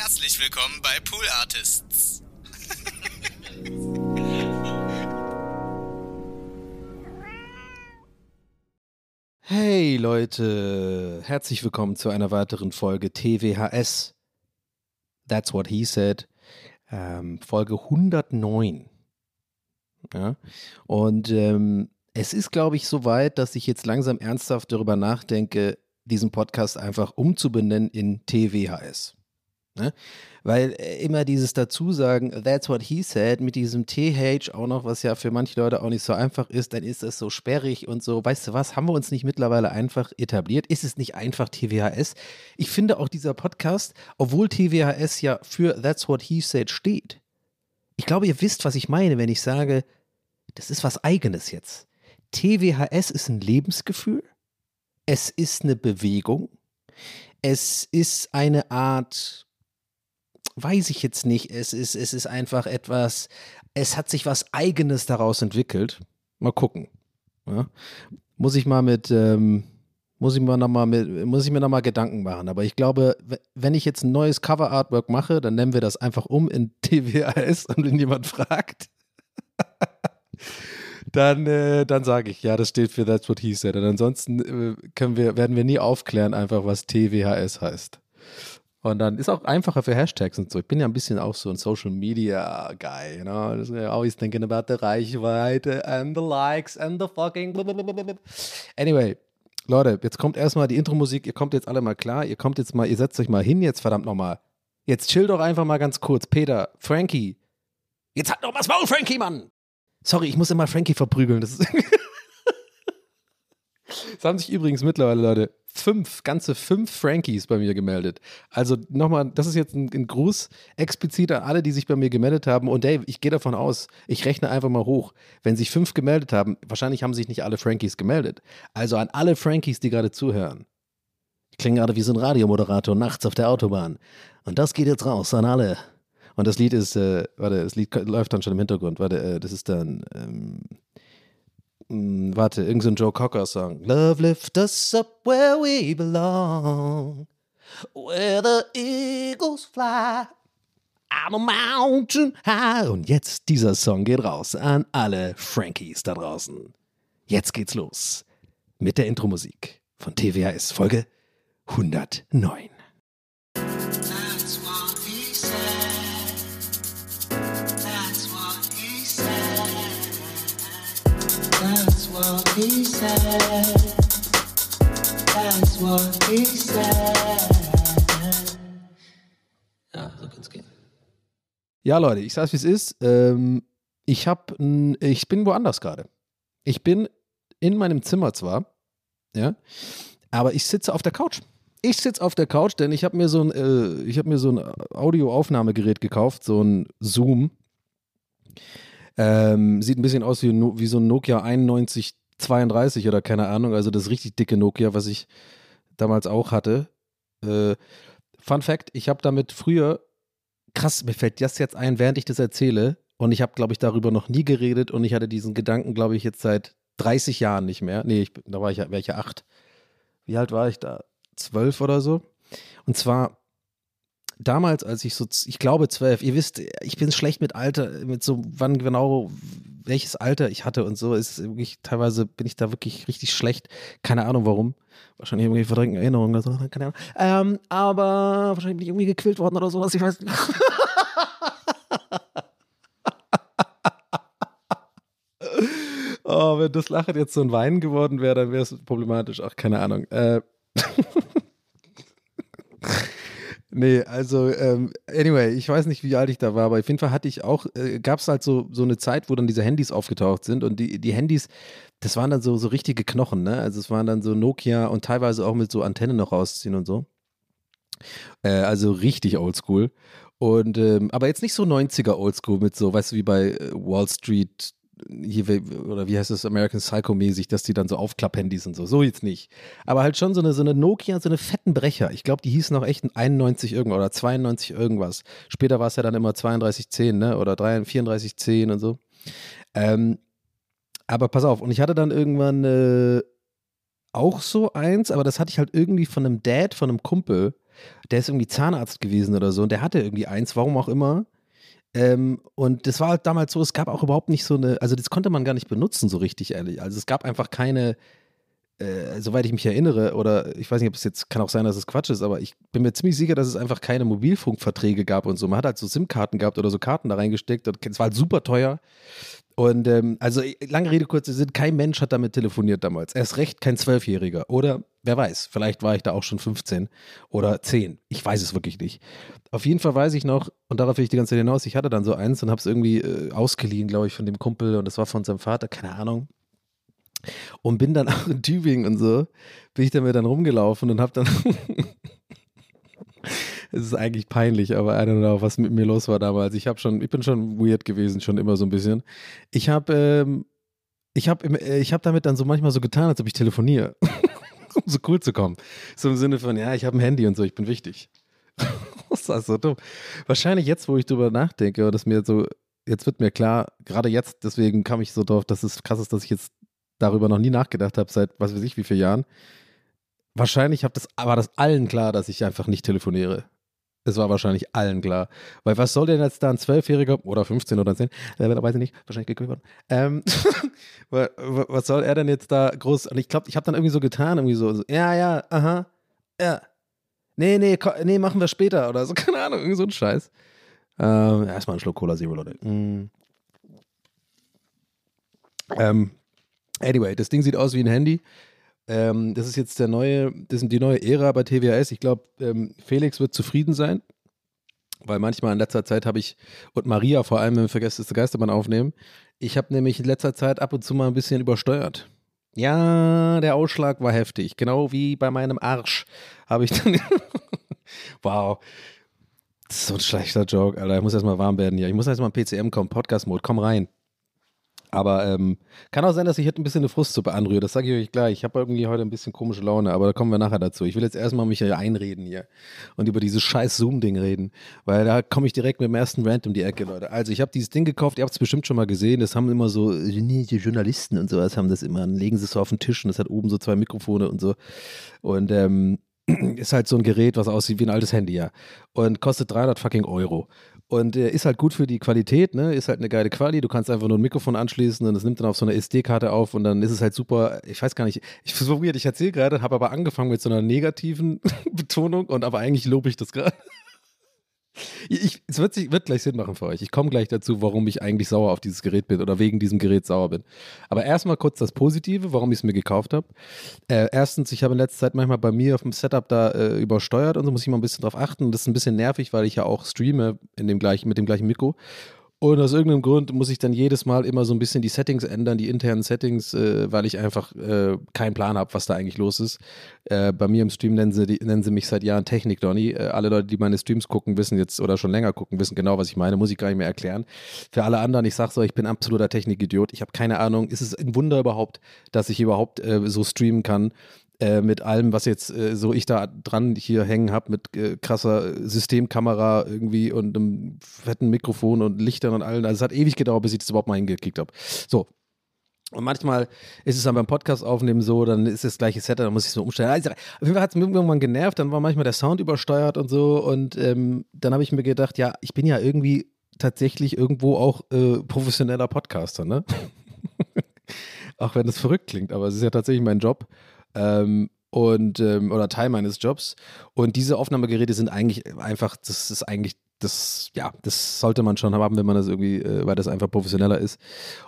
Herzlich willkommen bei Pool Artists. Hey Leute, herzlich willkommen zu einer weiteren Folge TWHS. That's what he said. Ähm, Folge 109. Ja? Und ähm, es ist, glaube ich, so weit, dass ich jetzt langsam ernsthaft darüber nachdenke, diesen Podcast einfach umzubenennen in TWHS. Ne? Weil äh, immer dieses Dazusagen, that's what he said, mit diesem TH auch noch, was ja für manche Leute auch nicht so einfach ist, dann ist es so sperrig und so. Weißt du was, haben wir uns nicht mittlerweile einfach etabliert? Ist es nicht einfach TWHS? Ich finde auch dieser Podcast, obwohl TWHS ja für that's what he said steht. Ich glaube, ihr wisst, was ich meine, wenn ich sage, das ist was Eigenes jetzt. TWHS ist ein Lebensgefühl. Es ist eine Bewegung. Es ist eine Art weiß ich jetzt nicht. Es ist, es ist einfach etwas, es hat sich was Eigenes daraus entwickelt. Mal gucken. Ja. Muss ich mal mit, ähm, muss ich mir nochmal muss ich mir nochmal Gedanken machen. Aber ich glaube, wenn ich jetzt ein neues Cover-Artwork mache, dann nennen wir das einfach um in TWAS und wenn jemand fragt, dann, äh, dann sage ich, ja, das steht für That's What He Said. Und ansonsten äh, können wir, werden wir nie aufklären, einfach was TWHS heißt. Und dann ist auch einfacher für Hashtags und so. Ich bin ja ein bisschen auch so ein Social Media Guy, you know. Always thinking about the Reichweite and the likes and the fucking. Anyway, Leute, jetzt kommt erstmal die Intro-Musik. Ihr kommt jetzt alle mal klar. Ihr kommt jetzt mal, ihr setzt euch mal hin jetzt, verdammt nochmal. Jetzt chill doch einfach mal ganz kurz. Peter, Frankie. Jetzt hat noch was Maul, Frankie, Mann! Sorry, ich muss immer Frankie verprügeln. Das ist. Es haben sich übrigens mittlerweile, Leute, fünf, ganze fünf Frankies bei mir gemeldet. Also nochmal, das ist jetzt ein, ein, Gruß explizit an alle, die sich bei mir gemeldet haben. Und Dave, ich gehe davon aus, ich rechne einfach mal hoch. Wenn sich fünf gemeldet haben, wahrscheinlich haben sich nicht alle Frankies gemeldet. Also an alle Frankies, die gerade zuhören. Ich klinge gerade wie so ein Radiomoderator nachts auf der Autobahn. Und das geht jetzt raus an alle. Und das Lied ist, äh, warte, das Lied läuft dann schon im Hintergrund. Warte, äh, das ist dann. Ähm, mh, hm, warte, irgendein so Joe Cocker-Song. Love lift us up where we belong, where the eagles fly. I'm a mountain high. Und jetzt dieser Song geht raus an alle Frankies da draußen. Jetzt geht's los mit der Intro-Musik von TWHS Folge 109. he said. That's what he said. Ja, so kann's gehen. Ja, Leute, ich sag's wie es ist. Ähm, ich hab, ich bin woanders gerade. Ich bin in meinem Zimmer zwar, ja, aber ich sitze auf der Couch. Ich sitze auf der Couch, denn ich habe mir so ein, äh, ich habe mir so ein Audioaufnahmegerät gekauft, so ein Zoom. Ähm, sieht ein bisschen aus wie, wie so ein Nokia 9132 oder keine Ahnung, also das richtig dicke Nokia, was ich damals auch hatte. Äh, Fun Fact: Ich habe damit früher, krass, mir fällt das jetzt ein, während ich das erzähle, und ich habe, glaube ich, darüber noch nie geredet und ich hatte diesen Gedanken, glaube ich, jetzt seit 30 Jahren nicht mehr. Nee, ich, da war ich, wäre ich ja acht. Wie alt war ich da? Zwölf oder so. Und zwar damals, als ich so, ich glaube zwölf, ihr wisst, ich bin schlecht mit Alter, mit so, wann genau, welches Alter ich hatte und so, ist wirklich, teilweise bin ich da wirklich richtig schlecht. Keine Ahnung warum. Wahrscheinlich irgendwie verdrängten Erinnerungen oder so, keine Ahnung. Ähm, aber wahrscheinlich bin ich irgendwie gequält worden oder sowas, ich weiß nicht. oh, wenn das Lachen jetzt so ein Wein geworden wäre, dann wäre es problematisch. Ach, keine Ahnung. Äh. Nee, also, ähm, anyway, ich weiß nicht, wie alt ich da war, aber auf jeden Fall hatte ich auch, äh, gab es halt so, so eine Zeit, wo dann diese Handys aufgetaucht sind und die, die Handys, das waren dann so, so richtige Knochen, ne? Also es waren dann so Nokia und teilweise auch mit so Antennen noch rausziehen und so. Äh, also richtig oldschool. Und, ähm, aber jetzt nicht so 90er oldschool mit so, weißt du, wie bei äh, Wall Street hier, oder wie heißt das, American Psycho-mäßig, dass die dann so Aufklapp-Handys und so. So jetzt nicht. Aber halt schon so eine, so eine Nokia, so eine fetten Brecher. Ich glaube, die hießen auch echt 91 irgendwas oder 92 irgendwas. Später war es ja dann immer 3210, ne? Oder 3410 und so. Ähm, aber pass auf, und ich hatte dann irgendwann äh, auch so eins, aber das hatte ich halt irgendwie von einem Dad, von einem Kumpel. der ist irgendwie Zahnarzt gewesen oder so und der hatte irgendwie eins, warum auch immer. Ähm, und das war halt damals so, es gab auch überhaupt nicht so eine, also das konnte man gar nicht benutzen, so richtig ehrlich. Also es gab einfach keine, äh, soweit ich mich erinnere, oder ich weiß nicht, ob es jetzt, kann auch sein, dass es Quatsch ist, aber ich bin mir ziemlich sicher, dass es einfach keine Mobilfunkverträge gab und so. Man hat halt so SIM-Karten gehabt oder so Karten da reingesteckt und es war halt super teuer. Und ähm, also lange Rede, kurze Sinn, kein Mensch hat damit telefoniert damals. Erst recht kein Zwölfjähriger. Oder wer weiß, vielleicht war ich da auch schon 15 oder 10. Ich weiß es wirklich nicht. Auf jeden Fall weiß ich noch, und darauf will ich die ganze Zeit hinaus, ich hatte dann so eins und habe es irgendwie äh, ausgeliehen, glaube ich, von dem Kumpel und das war von seinem Vater, keine Ahnung. Und bin dann auch in Tübingen und so, bin ich damit dann rumgelaufen und habe dann es ist eigentlich peinlich, aber I don't know, was mit mir los war damals. Ich habe schon, ich bin schon weird gewesen, schon immer so ein bisschen. Ich habe, ähm, ich habe, äh, ich habe damit dann so manchmal so getan, als ob ich telefoniere, so cool zu kommen. So im Sinne von, ja, ich habe ein Handy und so, ich bin wichtig. das ist so dumm. Wahrscheinlich jetzt, wo ich drüber nachdenke, dass mir so, jetzt wird mir klar, gerade jetzt, deswegen kam ich so drauf, dass es krass ist, dass ich jetzt darüber noch nie nachgedacht habe, seit was weiß ich wie vielen Jahren. Wahrscheinlich das, war das allen klar, dass ich einfach nicht telefoniere. Es war wahrscheinlich allen klar. Weil was soll denn jetzt da ein Zwölfjähriger oder 15 oder 10, äh, weiß ich nicht, wahrscheinlich gekümmert. Ähm, was soll er denn jetzt da groß? Und ich glaube, ich habe dann irgendwie so getan, irgendwie so, so, ja, ja, aha, ja. Nee, nee, nee, machen wir später oder so, keine Ahnung, irgendwie so ein Scheiß. Ähm, erstmal einen Schluck Cola Zero, Leute. Mm. Ähm, anyway, das Ding sieht aus wie ein Handy. Ähm, das ist jetzt der neue, das ist die neue Ära bei TWS. Ich glaube, ähm, Felix wird zufrieden sein, weil manchmal in letzter Zeit habe ich, und Maria vor allem, wenn wir vergessen, das Geistermann aufnehmen, ich habe nämlich in letzter Zeit ab und zu mal ein bisschen übersteuert. Ja, der Ausschlag war heftig. Genau wie bei meinem Arsch habe ich dann. wow. Das ist so ein schlechter Joke, Alter. Ich muss erstmal warm werden hier. Ich muss erstmal PCM kommen, Podcast-Mode. Komm rein. Aber ähm, kann auch sein, dass ich heute ein bisschen eine Frustsuppe anrühre. Das sage ich euch gleich. Ich habe irgendwie heute ein bisschen komische Laune, aber da kommen wir nachher dazu. Ich will jetzt erstmal mich hier einreden hier und über dieses scheiß Zoom-Ding reden, weil da komme ich direkt mit dem ersten Rant um die Ecke, Leute. Also ich habe dieses Ding gekauft, ihr habt es bestimmt schon mal gesehen. Das haben immer so die Journalisten und sowas haben das immer. Dann legen sie es so auf den Tisch und es hat oben so zwei Mikrofone und so. Und ähm, ist halt so ein Gerät, was aussieht wie ein altes Handy, ja. Und kostet 300 fucking Euro. Und äh, ist halt gut für die Qualität, ne? Ist halt eine geile Quali. Du kannst einfach nur ein Mikrofon anschließen und es nimmt dann auf so einer SD-Karte auf und dann ist es halt super. Ich weiß gar nicht, ich versuche ich erzähle gerade, habe aber angefangen mit so einer negativen Betonung und aber eigentlich lobe ich das gerade. Ich, es wird, wird gleich Sinn machen für euch. Ich komme gleich dazu, warum ich eigentlich sauer auf dieses Gerät bin oder wegen diesem Gerät sauer bin. Aber erstmal kurz das Positive, warum ich es mir gekauft habe. Äh, erstens, ich habe in letzter Zeit manchmal bei mir auf dem Setup da äh, übersteuert und so muss ich mal ein bisschen drauf achten. Das ist ein bisschen nervig, weil ich ja auch streame in dem gleichen, mit dem gleichen Mikro. Und aus irgendeinem Grund muss ich dann jedes Mal immer so ein bisschen die Settings ändern, die internen Settings, äh, weil ich einfach äh, keinen Plan habe, was da eigentlich los ist. Äh, bei mir im Stream nennen sie, die, nennen sie mich seit Jahren Technik Donny. Äh, alle Leute, die meine Streams gucken, wissen jetzt oder schon länger gucken, wissen genau, was ich meine. Muss ich gar nicht mehr erklären. Für alle anderen, ich sage so, ich bin absoluter Technikidiot. Ich habe keine Ahnung. Ist es ein Wunder überhaupt, dass ich überhaupt äh, so streamen kann? Äh, mit allem, was jetzt äh, so ich da dran hier hängen habe, mit äh, krasser Systemkamera irgendwie und einem fetten Mikrofon und Lichtern und allem. Also es hat ewig gedauert, bis ich das überhaupt mal hingekickt habe. So. Und manchmal ist es dann beim Podcast aufnehmen so, dann ist das gleiche Setup, dann muss ich so umstellen. Also, auf jeden Fall hat es mir irgendwann genervt, dann war manchmal der Sound übersteuert und so. Und ähm, dann habe ich mir gedacht, ja, ich bin ja irgendwie tatsächlich irgendwo auch äh, professioneller Podcaster, ne? auch wenn das verrückt klingt, aber es ist ja tatsächlich mein Job. Ähm, und ähm, oder Teil meines Jobs. Und diese Aufnahmegeräte sind eigentlich einfach, das ist eigentlich das, ja, das sollte man schon haben, wenn man das irgendwie, äh, weil das einfach professioneller ist.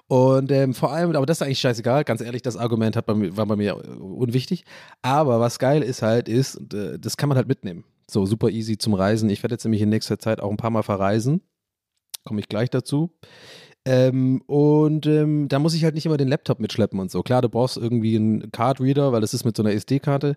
Und ähm, vor allem, aber das ist eigentlich scheißegal, ganz ehrlich, das Argument hat bei mir, war bei mir unwichtig. Aber was geil ist halt, ist, äh, das kann man halt mitnehmen. So super easy zum Reisen. Ich werde jetzt nämlich in nächster Zeit auch ein paar Mal verreisen. Komme ich gleich dazu. Ähm, und ähm, da muss ich halt nicht immer den Laptop mitschleppen und so. Klar, du brauchst irgendwie einen Card-Reader, weil das ist mit so einer SD-Karte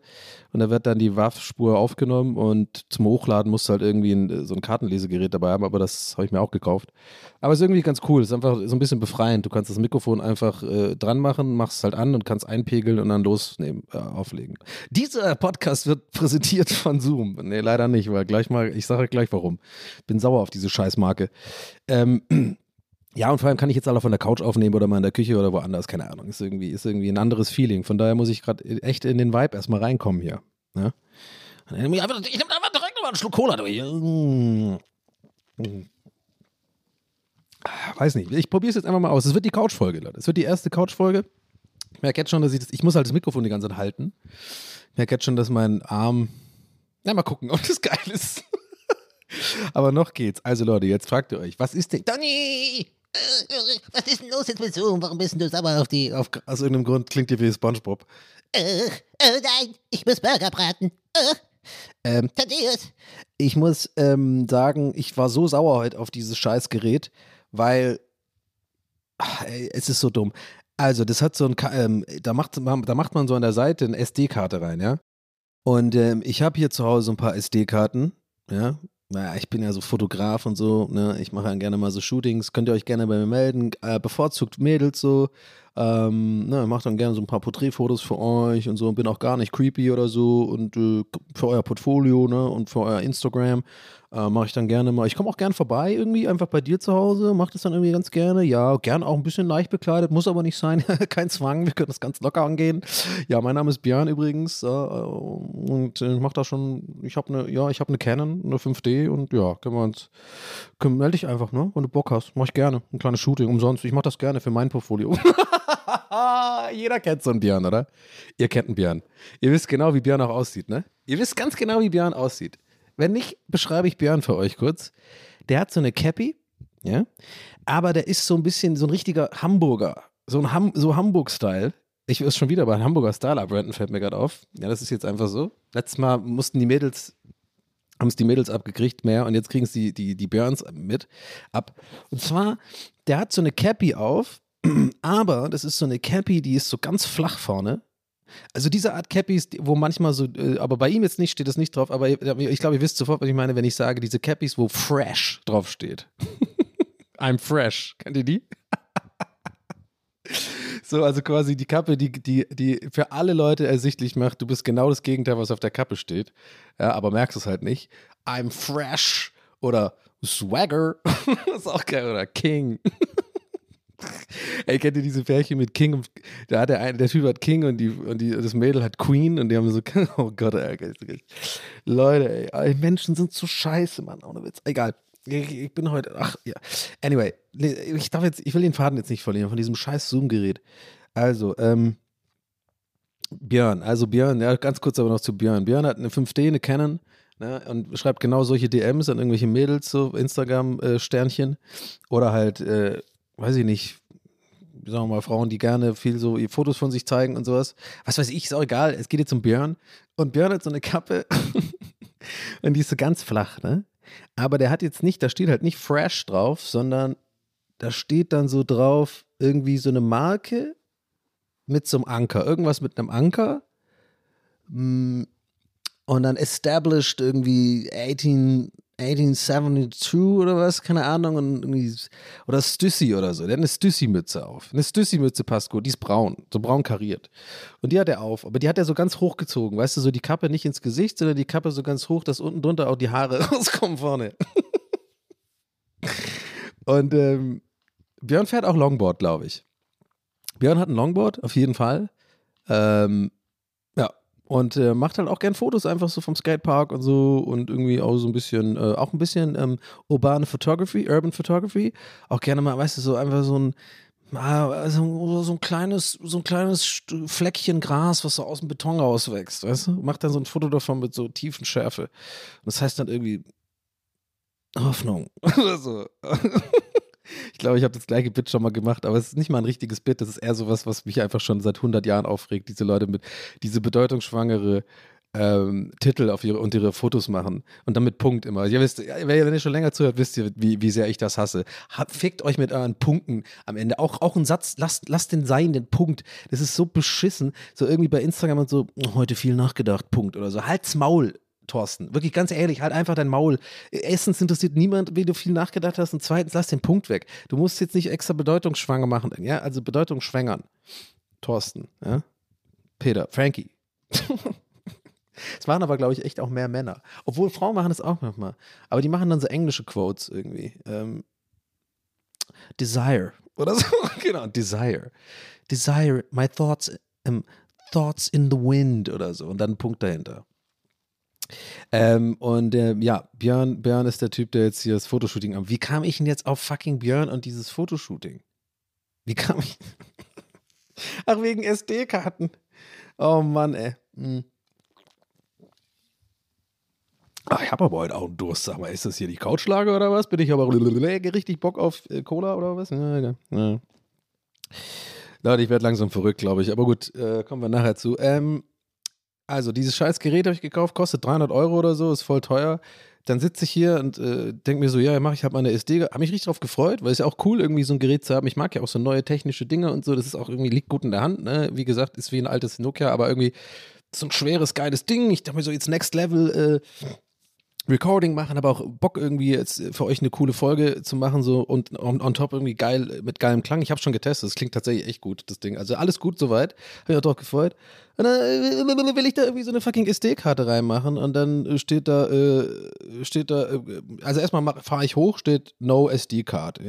und da wird dann die WAV-Spur aufgenommen und zum Hochladen musst du halt irgendwie ein, so ein Kartenlesegerät dabei haben, aber das habe ich mir auch gekauft. Aber es ist irgendwie ganz cool, es ist einfach so ein bisschen befreiend. Du kannst das Mikrofon einfach äh, dran machen, machst es halt an und kannst einpegeln und dann losnehmen, äh, auflegen. Dieser Podcast wird präsentiert von Zoom. Nee, leider nicht, weil gleich mal, ich sage gleich warum. Bin sauer auf diese Scheißmarke. Ähm, ja, und vor allem kann ich jetzt alle von der Couch aufnehmen oder mal in der Küche oder woanders, keine Ahnung. Ist irgendwie, ist irgendwie ein anderes Feeling. Von daher muss ich gerade echt in den Vibe erstmal reinkommen hier. Ne? Ich nehme einfach direkt mal einen Schluck Cola durch. Mm. Weiß nicht, ich probiere es jetzt einfach mal aus. Es wird die Couch-Folge, Leute. Es wird die erste Couch-Folge. Ich merke jetzt schon, dass ich das, ich muss halt das Mikrofon die ganze Zeit halten. Ich merke jetzt schon, dass mein Arm, na mal gucken, ob das geil ist. Aber noch geht's. Also Leute, jetzt fragt ihr euch, was ist denn, Donny! Was ist denn los jetzt mit Zoom? Warum bist du sauer auf die... auf, aus irgendeinem Grund klingt ihr wie Spongebob. Äh, äh, nein, ich muss Burger braten. Äh, Ähm, Thaddeus, ich muss ähm, sagen, ich war so sauer heute auf dieses Scheißgerät, weil ach, ey, es ist so dumm. Also, das hat so ein, ähm, da macht, man- da macht man so an der Seite eine SD-Karte rein, ja. Und ähm, ich habe hier zu Hause ein paar SD-Karten, ja. Naja, ich bin ja so Fotograf und so, ne? Ich mache ja gerne mal so Shootings. Könnt ihr euch gerne bei mir melden. Äh, bevorzugt Mädels so. Ähm, ne, macht dann gerne so ein paar Porträtfotos für euch und so. Bin auch gar nicht creepy oder so. Und äh, für euer Portfolio, ne? Und für euer Instagram äh, mache ich dann gerne mal. Ich komme auch gern vorbei irgendwie, einfach bei dir zu Hause. Mach das dann irgendwie ganz gerne. Ja, gern auch ein bisschen leicht bekleidet, muss aber nicht sein. Kein Zwang, wir können das ganz locker angehen. Ja, mein Name ist Björn übrigens. Äh, und ich mache da schon, ich habe eine, ja, ich habe eine Canon, eine 5D und ja, können wir uns, können, melde dich einfach, ne? Wenn du Bock hast. Mach ich gerne. Ein kleines Shooting umsonst. Ich mache das gerne für mein Portfolio. Jeder kennt so einen Björn, oder? Ihr kennt einen Björn. Ihr wisst genau, wie Björn auch aussieht, ne? Ihr wisst ganz genau, wie Björn aussieht. Wenn nicht, beschreibe ich Björn für euch kurz. Der hat so eine Cappy, ja, aber der ist so ein bisschen so ein richtiger Hamburger, so ein Ham so Hamburg-Style. Ich ist schon wieder bei einem Hamburger Style abbranden, fällt mir gerade auf. Ja, das ist jetzt einfach so. Letztes Mal mussten die Mädels, haben es die Mädels abgekriegt mehr und jetzt kriegen es die, die, die Björns mit ab. Und zwar, der hat so eine Cappy auf, aber das ist so eine Cappy, die ist so ganz flach vorne. Also diese Art Cappies, wo manchmal so, äh, aber bei ihm jetzt nicht, steht das nicht drauf, aber ich, ich glaube, ihr wisst sofort, was ich meine, wenn ich sage, diese Cappies, wo fresh drauf steht. I'm fresh. Kennt ihr die? so, also quasi die Kappe, die, die, die für alle Leute ersichtlich macht, du bist genau das Gegenteil, was auf der Kappe steht. Ja, aber merkst es halt nicht. I'm fresh oder Swagger. ist auch geil. Oder King. Ey, kennt ihr diese Pärchen mit King? Und, da hat der, eine, der Typ hat King und, die, und die, das Mädel hat Queen und die haben so, oh Gott, ey, Leute, ey, Menschen sind so scheiße, Mann, ohne Witz. Egal. Ich, ich bin heute, ach ja. Anyway, ich darf jetzt, ich will den Faden jetzt nicht verlieren von diesem scheiß Zoom-Gerät. Also, ähm, Björn, also Björn, ja, ganz kurz aber noch zu Björn. Björn hat eine 5D, eine Canon, ne, und schreibt genau solche DMs an irgendwelche Mädels, so Instagram-Sternchen. Oder halt, äh, weiß ich nicht, sagen wir mal, Frauen, die gerne viel so ihr Fotos von sich zeigen und sowas. Was weiß ich, ist auch egal. Es geht jetzt um Björn. Und Björn hat so eine Kappe und die ist so ganz flach, ne? Aber der hat jetzt nicht, da steht halt nicht fresh drauf, sondern da steht dann so drauf irgendwie so eine Marke mit so einem Anker. Irgendwas mit einem Anker. Mm, Und dann established irgendwie 18, 1872 oder was, keine Ahnung. Und irgendwie, oder Stüssi oder so. Der hat eine Stüssi-Mütze auf. Eine Stüssi-Mütze passt gut. Die ist braun, so braun kariert. Und die hat er auf. Aber die hat er so ganz hochgezogen. Weißt du, so die Kappe nicht ins Gesicht, sondern die Kappe so ganz hoch, dass unten drunter auch die Haare rauskommen vorne. Und ähm, Björn fährt auch Longboard, glaube ich. Björn hat ein Longboard, auf jeden Fall. Ähm, und äh, macht halt auch gern Fotos einfach so vom Skatepark und so und irgendwie auch so ein bisschen, äh, auch ein bisschen ähm, urbane Photography, Urban Photography. Auch gerne mal, weißt du, so einfach so ein, ah, so, so ein kleines, so ein kleines Fleckchen Gras, was so aus dem Beton rauswächst, weißt du? Macht dann so ein Foto davon mit so tiefen Schärfe. Und das heißt dann irgendwie Hoffnung oder so. Ich glaube, ich habe das gleiche Bit schon mal gemacht, aber es ist nicht mal ein richtiges Bit. Das ist eher sowas, was mich einfach schon seit 100 Jahren aufregt. Diese Leute mit diese bedeutungsschwangere ähm, Titel auf ihre und ihre Fotos machen und dann mit Punkt immer. Ihr wisst, wenn ihr schon länger zuhört, wisst ihr, wie, wie sehr ich das hasse. Hab, fickt euch mit euren Punkten am Ende. Auch, auch ein Satz, lasst, lasst den sein, den Punkt. Das ist so beschissen. So irgendwie bei Instagram und so, "Oh, heute viel nachgedacht, Punkt oder so. Halt's Maul. Thorsten, wirklich ganz ehrlich, halt einfach dein Maul. Erstens interessiert niemand, wie du viel nachgedacht hast und zweitens lass den Punkt weg. Du musst jetzt nicht extra bedeutungsschwanger machen, ja, also bedeutungsschwängern. Thorsten, ja. Peter, Frankie. Es waren aber, glaube ich, echt auch mehr Männer. Obwohl Frauen machen das auch manchmal. Aber die machen dann so englische Quotes irgendwie. Ähm, Desire. Oder so. genau, Desire. Desire, my thoughts, ähm, thoughts in the wind oder so. Und dann ein Punkt dahinter. Ähm, und äh, ja, Björn, Björn ist der Typ, der jetzt hier das Fotoshooting am. Wie kam ich denn jetzt auf fucking Björn und dieses Fotoshooting? Wie kam ich? Ach, wegen SD-Karten. Oh Mann, ey. Hm. Ach, ich habe aber heute auch einen Durst. Sag mal, ist das hier die Couchlage oder was? Bin ich aber richtig Bock auf äh, Cola oder was? Ja, ja. ja. Leute, ich werde langsam verrückt, glaube ich. Aber gut, äh, kommen wir nachher zu. Ähm, also, dieses scheiß Gerät habe ich gekauft, kostet 300 Euro oder so, ist voll teuer. Dann sitze ich hier und äh, denke mir so, ja, mach ich habe meine SD, habe mich richtig drauf gefreut, weil es ja auch cool, irgendwie so ein Gerät zu haben. Ich mag ja auch so neue technische Dinge und so, das ist auch irgendwie, liegt gut in der Hand, ne? Wie gesagt, ist wie ein altes Nokia, aber irgendwie so ein schweres, geiles Ding. Ich dachte mir so, jetzt Next Level, äh, Recording machen, aber auch Bock irgendwie jetzt für euch eine coole Folge zu machen so und on, on top irgendwie geil mit geilem Klang. Ich habe schon getestet, es klingt tatsächlich echt gut das Ding. Also alles gut soweit, habe mich auch drauf gefreut. Und dann äh, will ich da irgendwie so eine fucking SD-Karte reinmachen und dann steht da, äh, steht da, äh, also erstmal fahre ich hoch, steht No SD-Card.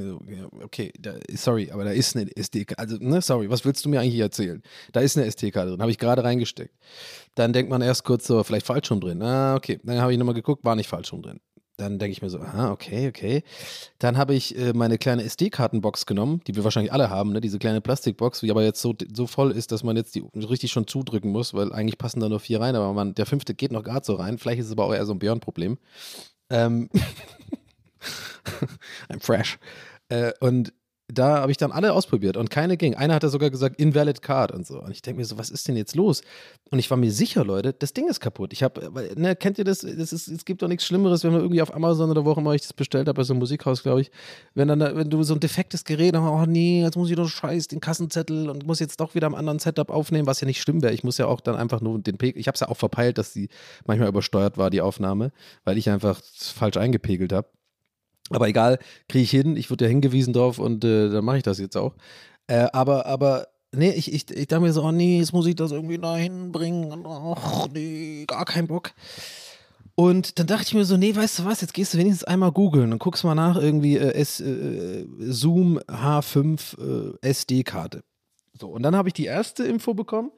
Okay, da, sorry, aber da ist eine SD-Karte. Also, ne, sorry, was willst du mir eigentlich erzählen? Da ist eine SD-Karte drin, habe ich gerade reingesteckt. Dann denkt man erst kurz so, vielleicht falsch rum drin. Ah, okay. Dann habe ich nochmal geguckt, war nicht falsch rum drin. Dann denke ich mir so, aha, okay, okay. Dann habe ich äh, meine kleine SD-Kartenbox genommen, die wir wahrscheinlich alle haben, ne? diese kleine Plastikbox, die aber jetzt so, so voll ist, dass man jetzt die richtig schon zudrücken muss, weil eigentlich passen da nur vier rein, aber man, der fünfte geht noch gerade so rein. Vielleicht ist es aber auch eher so ein Björn-Problem. Ähm I'm fresh. Äh, und da habe ich dann alle ausprobiert und keine ging. Einer hat da sogar gesagt, invalid card und so. Und ich denke mir so, was ist denn jetzt los? Und ich war mir sicher, Leute, das Ding ist kaputt. Ich habe, ne, kennt ihr das? das ist, es gibt doch nichts Schlimmeres, wenn man irgendwie auf Amazon oder wo auch immer ich das bestellt habe, bei so einem Musikhaus, glaube ich, wenn dann, wenn du so ein defektes Gerät hast, oh nee, jetzt muss ich doch scheiß den Kassenzettel und muss jetzt doch wieder am anderen Setup aufnehmen, was ja nicht schlimm wäre. Ich muss ja auch dann einfach nur den Pegel, ich habe es ja auch verpeilt, dass sie manchmal übersteuert war, die Aufnahme, weil ich einfach falsch eingepegelt habe. Aber egal, kriege ich hin. Ich wurde ja hingewiesen drauf und äh, dann mache ich das jetzt auch. Äh, aber, aber, nee, ich, ich, ich dachte mir so, oh nee, jetzt muss ich das irgendwie da hinbringen. Ach nee, gar kein Bock. Und dann dachte ich mir so, nee, weißt du was, jetzt gehst du wenigstens einmal googeln und guckst mal nach irgendwie äh, S, äh, Zoom H5 äh, SD-Karte. So, und dann habe ich die erste Info bekommen,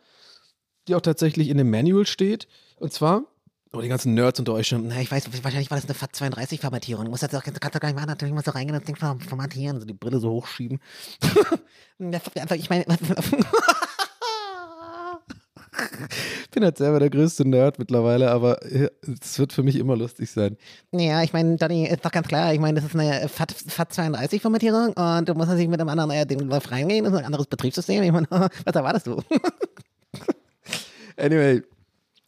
die auch tatsächlich in dem Manual steht. Und zwar Oh, die ganzen Nerds unter euch schon. Na, ich weiß, wahrscheinlich war das eine FAT32-Formatierung. Du musst das, kannst du gar nicht machen, natürlich musst du reingehen und das Ding formatieren, so die Brille so hochschieben. ich meine, ich bin halt selber der größte Nerd mittlerweile, aber es wird für mich immer lustig sein. Ja, ich meine, Donny, ist doch ganz klar, ich meine, das ist eine FAT32-Formatierung und du musst natürlich mit einem anderen äh, Ding drauf reingehen, das ist ein anderes Betriebssystem. Ich meine, was erwartest du? anyway,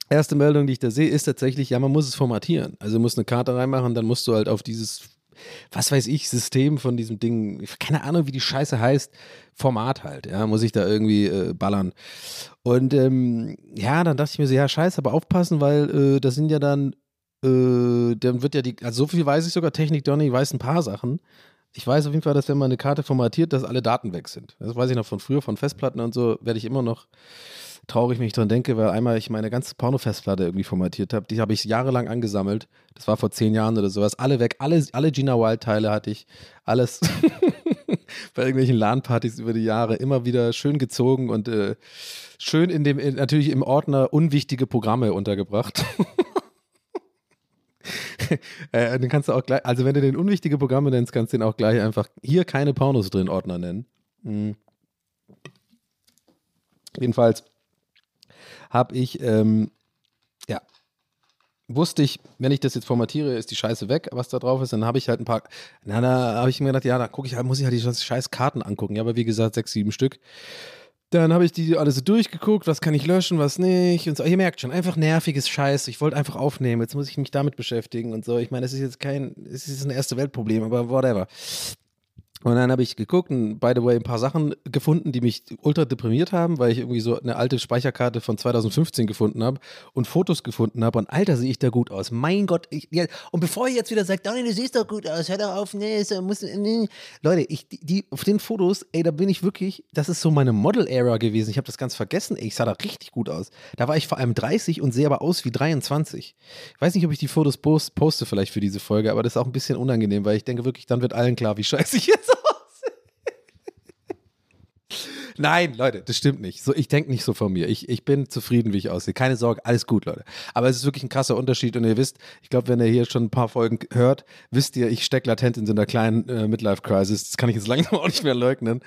erste Meldung, die ich da sehe, ist tatsächlich, ja, man muss es formatieren. Also du musst eine Karte reinmachen, dann musst du halt auf dieses, was weiß ich, System von diesem Ding, keine Ahnung, wie die Scheiße heißt, Format halt, ja, muss ich da irgendwie äh, ballern. Und ähm, ja, dann dachte ich mir so, ja, scheiße, aber aufpassen, weil äh, das sind ja dann, äh, dann wird ja die, also so viel weiß ich sogar, Technik Donny weiß ein paar Sachen. Ich weiß auf jeden Fall, dass wenn man eine Karte formatiert, dass alle Daten weg sind. Das weiß ich noch von früher, von Festplatten und so, werde ich immer noch traurig, wenn ich dran denke, weil einmal ich meine ganze Porno-Festplatte irgendwie formatiert habe. Die habe ich jahrelang angesammelt. Das war vor zehn Jahren oder sowas. Alle weg. Alle, alle Gina Wild-Teile hatte ich. Alles bei irgendwelchen LAN-Partys über die Jahre immer wieder schön gezogen und äh, schön in dem, in, natürlich im Ordner unwichtige Programme untergebracht. äh, den kannst du auch gleich, also wenn du den unwichtige Programme nennst, kannst du den auch gleich einfach hier keine Pornos drin Ordner nennen. Mhm. Jedenfalls habe ich, ähm, ja, wusste ich, wenn ich das jetzt formatiere, ist die Scheiße weg, was da drauf ist. Dann habe ich halt ein paar, na, da habe ich mir gedacht, ja, da gucke ich halt, muss ich halt die scheiß Karten angucken. Ja, aber wie gesagt, sechs, sieben Stück. Dann habe ich die alles so durchgeguckt, was kann ich löschen, was nicht und so. Ihr merkt schon, einfach nerviges Scheiß. Ich wollte einfach aufnehmen, jetzt muss ich mich damit beschäftigen und so. Ich meine, es ist jetzt kein, es ist ein erste Weltproblem, aber whatever. Und dann habe ich geguckt und by the way ein paar Sachen gefunden, die mich ultra deprimiert haben, weil ich irgendwie so eine alte Speicherkarte von 2015 gefunden habe und Fotos gefunden habe. Und Alter, sehe ich da gut aus. Mein Gott. Ich, ja, und bevor ihr jetzt wieder sagt, Donny, du siehst doch gut aus, hör doch auf, nee, so, muss, nee. Leute, ich, die, auf den Fotos, ey, da bin ich wirklich, das ist so meine Model-Era gewesen. Ich habe das ganz vergessen, ey, ich sah da richtig gut aus. Da war ich vor allem 30 und sehe aber aus wie 23. Ich weiß nicht, ob ich die Fotos post, poste vielleicht für diese Folge, aber das ist auch ein bisschen unangenehm, weil ich denke wirklich, dann wird allen klar, wie scheiße ich jetzt Nein, Leute, das stimmt nicht. So, ich denke nicht so von mir. Ich, ich bin zufrieden, wie ich aussehe. Keine Sorge, alles gut, Leute. Aber es ist wirklich ein krasser Unterschied und ihr wisst, ich glaube, wenn ihr hier schon ein paar Folgen hört, wisst ihr, ich stecke latent in so einer kleinen äh, Midlife-Crisis. Das kann ich jetzt langsam auch nicht mehr leugnen.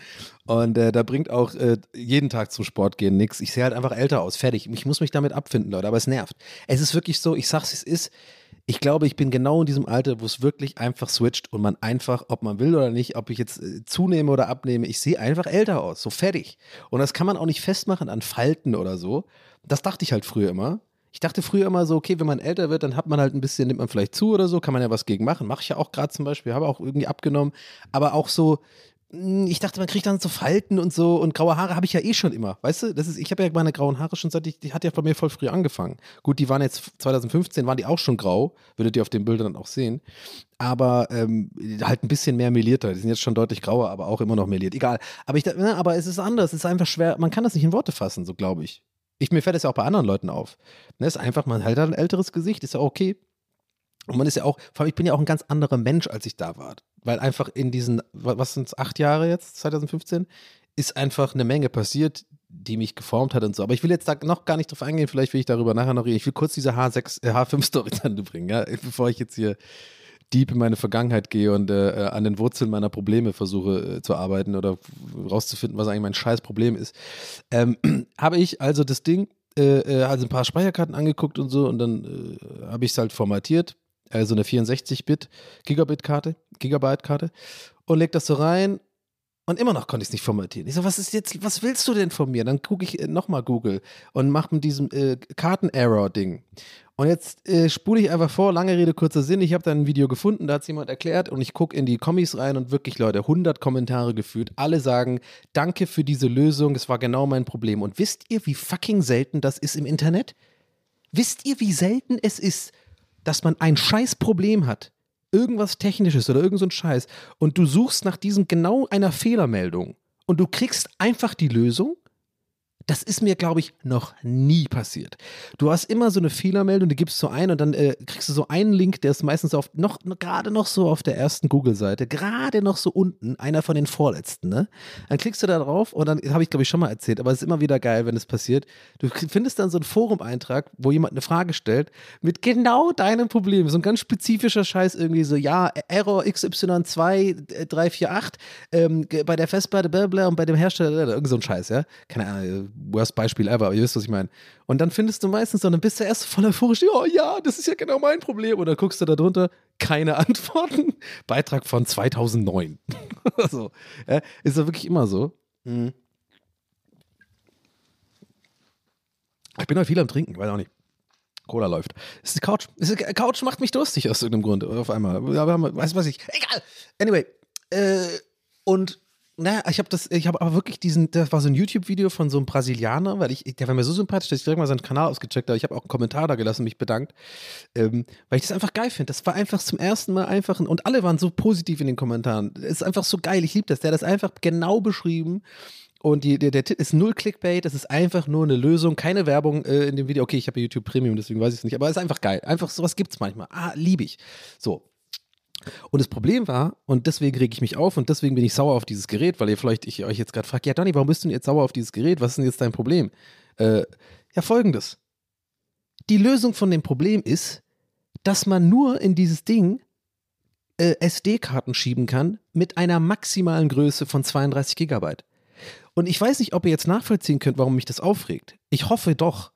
Und äh, da bringt auch äh, jeden Tag zum Sport gehen nichts. Ich sehe halt einfach älter aus. Fertig. Ich muss mich damit abfinden, Leute. Aber es nervt. Es ist wirklich so, ich sag's, es ist ich glaube, ich bin genau in diesem Alter, wo es wirklich einfach switcht und man einfach, ob man will oder nicht, ob ich jetzt äh, zunehme oder abnehme, ich sehe einfach älter aus, so fertig. Und das kann man auch nicht festmachen an Falten oder so. Das dachte ich halt früher immer. Ich dachte früher immer so, okay, wenn man älter wird, dann hat man halt ein bisschen, nimmt man vielleicht zu oder so, kann man ja was gegen machen. Mache ich ja auch gerade zum Beispiel, habe auch irgendwie abgenommen. Aber auch so, ich dachte, man kriegt dann so Falten und so und graue Haare habe ich ja eh schon immer. Weißt du, das ist, ich habe ja meine grauen Haare schon seit ich, die hat ja bei mir voll früh angefangen. Gut, die waren jetzt 2015, waren die auch schon grau, würdet ihr auf den Bildern dann auch sehen. Aber ähm, halt ein bisschen mehr melierter. Die sind jetzt schon deutlich grauer, aber auch immer noch meliert. Egal. Aber ich, ne, aber es ist anders. Es ist einfach schwer. Man kann das nicht in Worte fassen, so glaube ich. Ich, mir fällt das ja auch bei anderen Leuten auf. Ne, ist einfach, man hat halt ein älteres Gesicht, ist ja okay. Und man ist ja auch, vor allem, ich bin ja auch ein ganz anderer Mensch, als ich da war. Weil einfach in diesen, was sind es, acht Jahre jetzt, 2015, ist einfach eine Menge passiert, die mich geformt hat und so. Aber ich will jetzt da noch gar nicht drauf eingehen, vielleicht will ich darüber nachher noch reden. Ich will kurz diese H6, äh, H5-Story zu Ende bringen, ja, bevor ich jetzt hier deep in meine Vergangenheit gehe und äh, an den Wurzeln meiner Probleme versuche äh, zu arbeiten oder rauszufinden, was eigentlich mein scheiß Problem ist. Ähm, habe ich also das Ding, äh, äh, also ein paar Speicherkarten angeguckt und so und dann äh, habe ich es halt formatiert also eine 64-Bit Gigabit-Karte, Gigabyte-Karte und leg das so rein und immer noch konnte ich es nicht formatieren. Ich so, was ist jetzt, was willst du denn von mir? Dann gucke ich äh, nochmal Google und mache mit diesem äh, Karten-Error-Ding. Und jetzt äh, spule ich einfach vor, lange Rede, kurzer Sinn. Ich habe da ein Video gefunden, da hat es jemand erklärt und ich gucke in die Kommis rein und wirklich, Leute, 100 Kommentare gefühlt. Alle sagen, danke für diese Lösung, es war genau mein Problem. Und wisst ihr, wie fucking selten das ist im Internet? Wisst ihr, wie selten es ist, dass man ein Scheißproblem hat, irgendwas Technisches oder irgend so ein Scheiß, und du suchst nach diesem genau einer Fehlermeldung. Und du kriegst einfach die Lösung das ist mir, glaube ich, noch nie passiert. Du hast immer so eine Fehlermeldung, die gibst du ein und dann äh, kriegst du so einen Link, der ist meistens auf noch gerade noch so auf der ersten Google-Seite, gerade noch so unten, einer von den vorletzten. Ne? Dann klickst du da drauf und dann habe ich, glaube ich, schon mal erzählt, aber es ist immer wieder geil, wenn es passiert. Du findest dann so einen Forum-Eintrag, wo jemand eine Frage stellt mit genau deinem Problem. So ein ganz spezifischer Scheiß irgendwie so, ja, Error XY2348 ähm, bei der Festplatte blablabla und bei dem Hersteller, irgend so ein Scheiß, ja. Keine Ahnung worst Beispiel ever, aber ihr wisst, was ich meine. Und dann findest du meistens, und dann bist du erst voll euphorisch, oh ja, das ist ja genau mein Problem. Und dann guckst du da drunter, keine Antworten. Beitrag von 2009. so, ja, ist ja wirklich immer so. Mhm. Ich bin heute viel am Trinken, weiß auch nicht. Cola läuft. ist die Couch. Ist die Couch macht mich durstig aus irgendeinem Grund. Auf einmal. Aber, weißt du was ich. Egal. Anyway. Äh, und naja, ich habe das, ich habe aber wirklich diesen, das war so ein YouTube-Video von so einem Brasilianer, weil ich, der war mir so sympathisch, dass ich direkt mal seinen Kanal ausgecheckt habe. Ich habe auch einen Kommentar da gelassen, mich bedankt, ähm, weil ich das einfach geil finde. Das war einfach zum ersten Mal einfach, und alle waren so positiv in den Kommentaren. Es ist einfach so geil, ich liebe das. Der hat das einfach genau beschrieben. Und die, der, der Titel ist null Clickbait, das ist einfach nur eine Lösung, keine Werbung äh, in dem Video. Okay, ich habe YouTube Premium, deswegen weiß ich es nicht, aber es ist einfach geil. Einfach sowas gibt es manchmal. Ah, liebe ich. So, und das Problem war, und deswegen rege ich mich auf und deswegen bin ich sauer auf dieses Gerät, weil ihr vielleicht ich euch jetzt gerade fragt, ja Donny, warum bist du denn jetzt sauer auf dieses Gerät? Was ist denn jetzt dein Problem? Äh, ja, folgendes. Die Lösung von dem Problem ist, dass man nur in dieses Ding äh, SD-Karten schieben kann mit einer maximalen Größe von 32 Gigabyte. Und ich weiß nicht, ob ihr jetzt nachvollziehen könnt, warum mich das aufregt. Ich hoffe doch,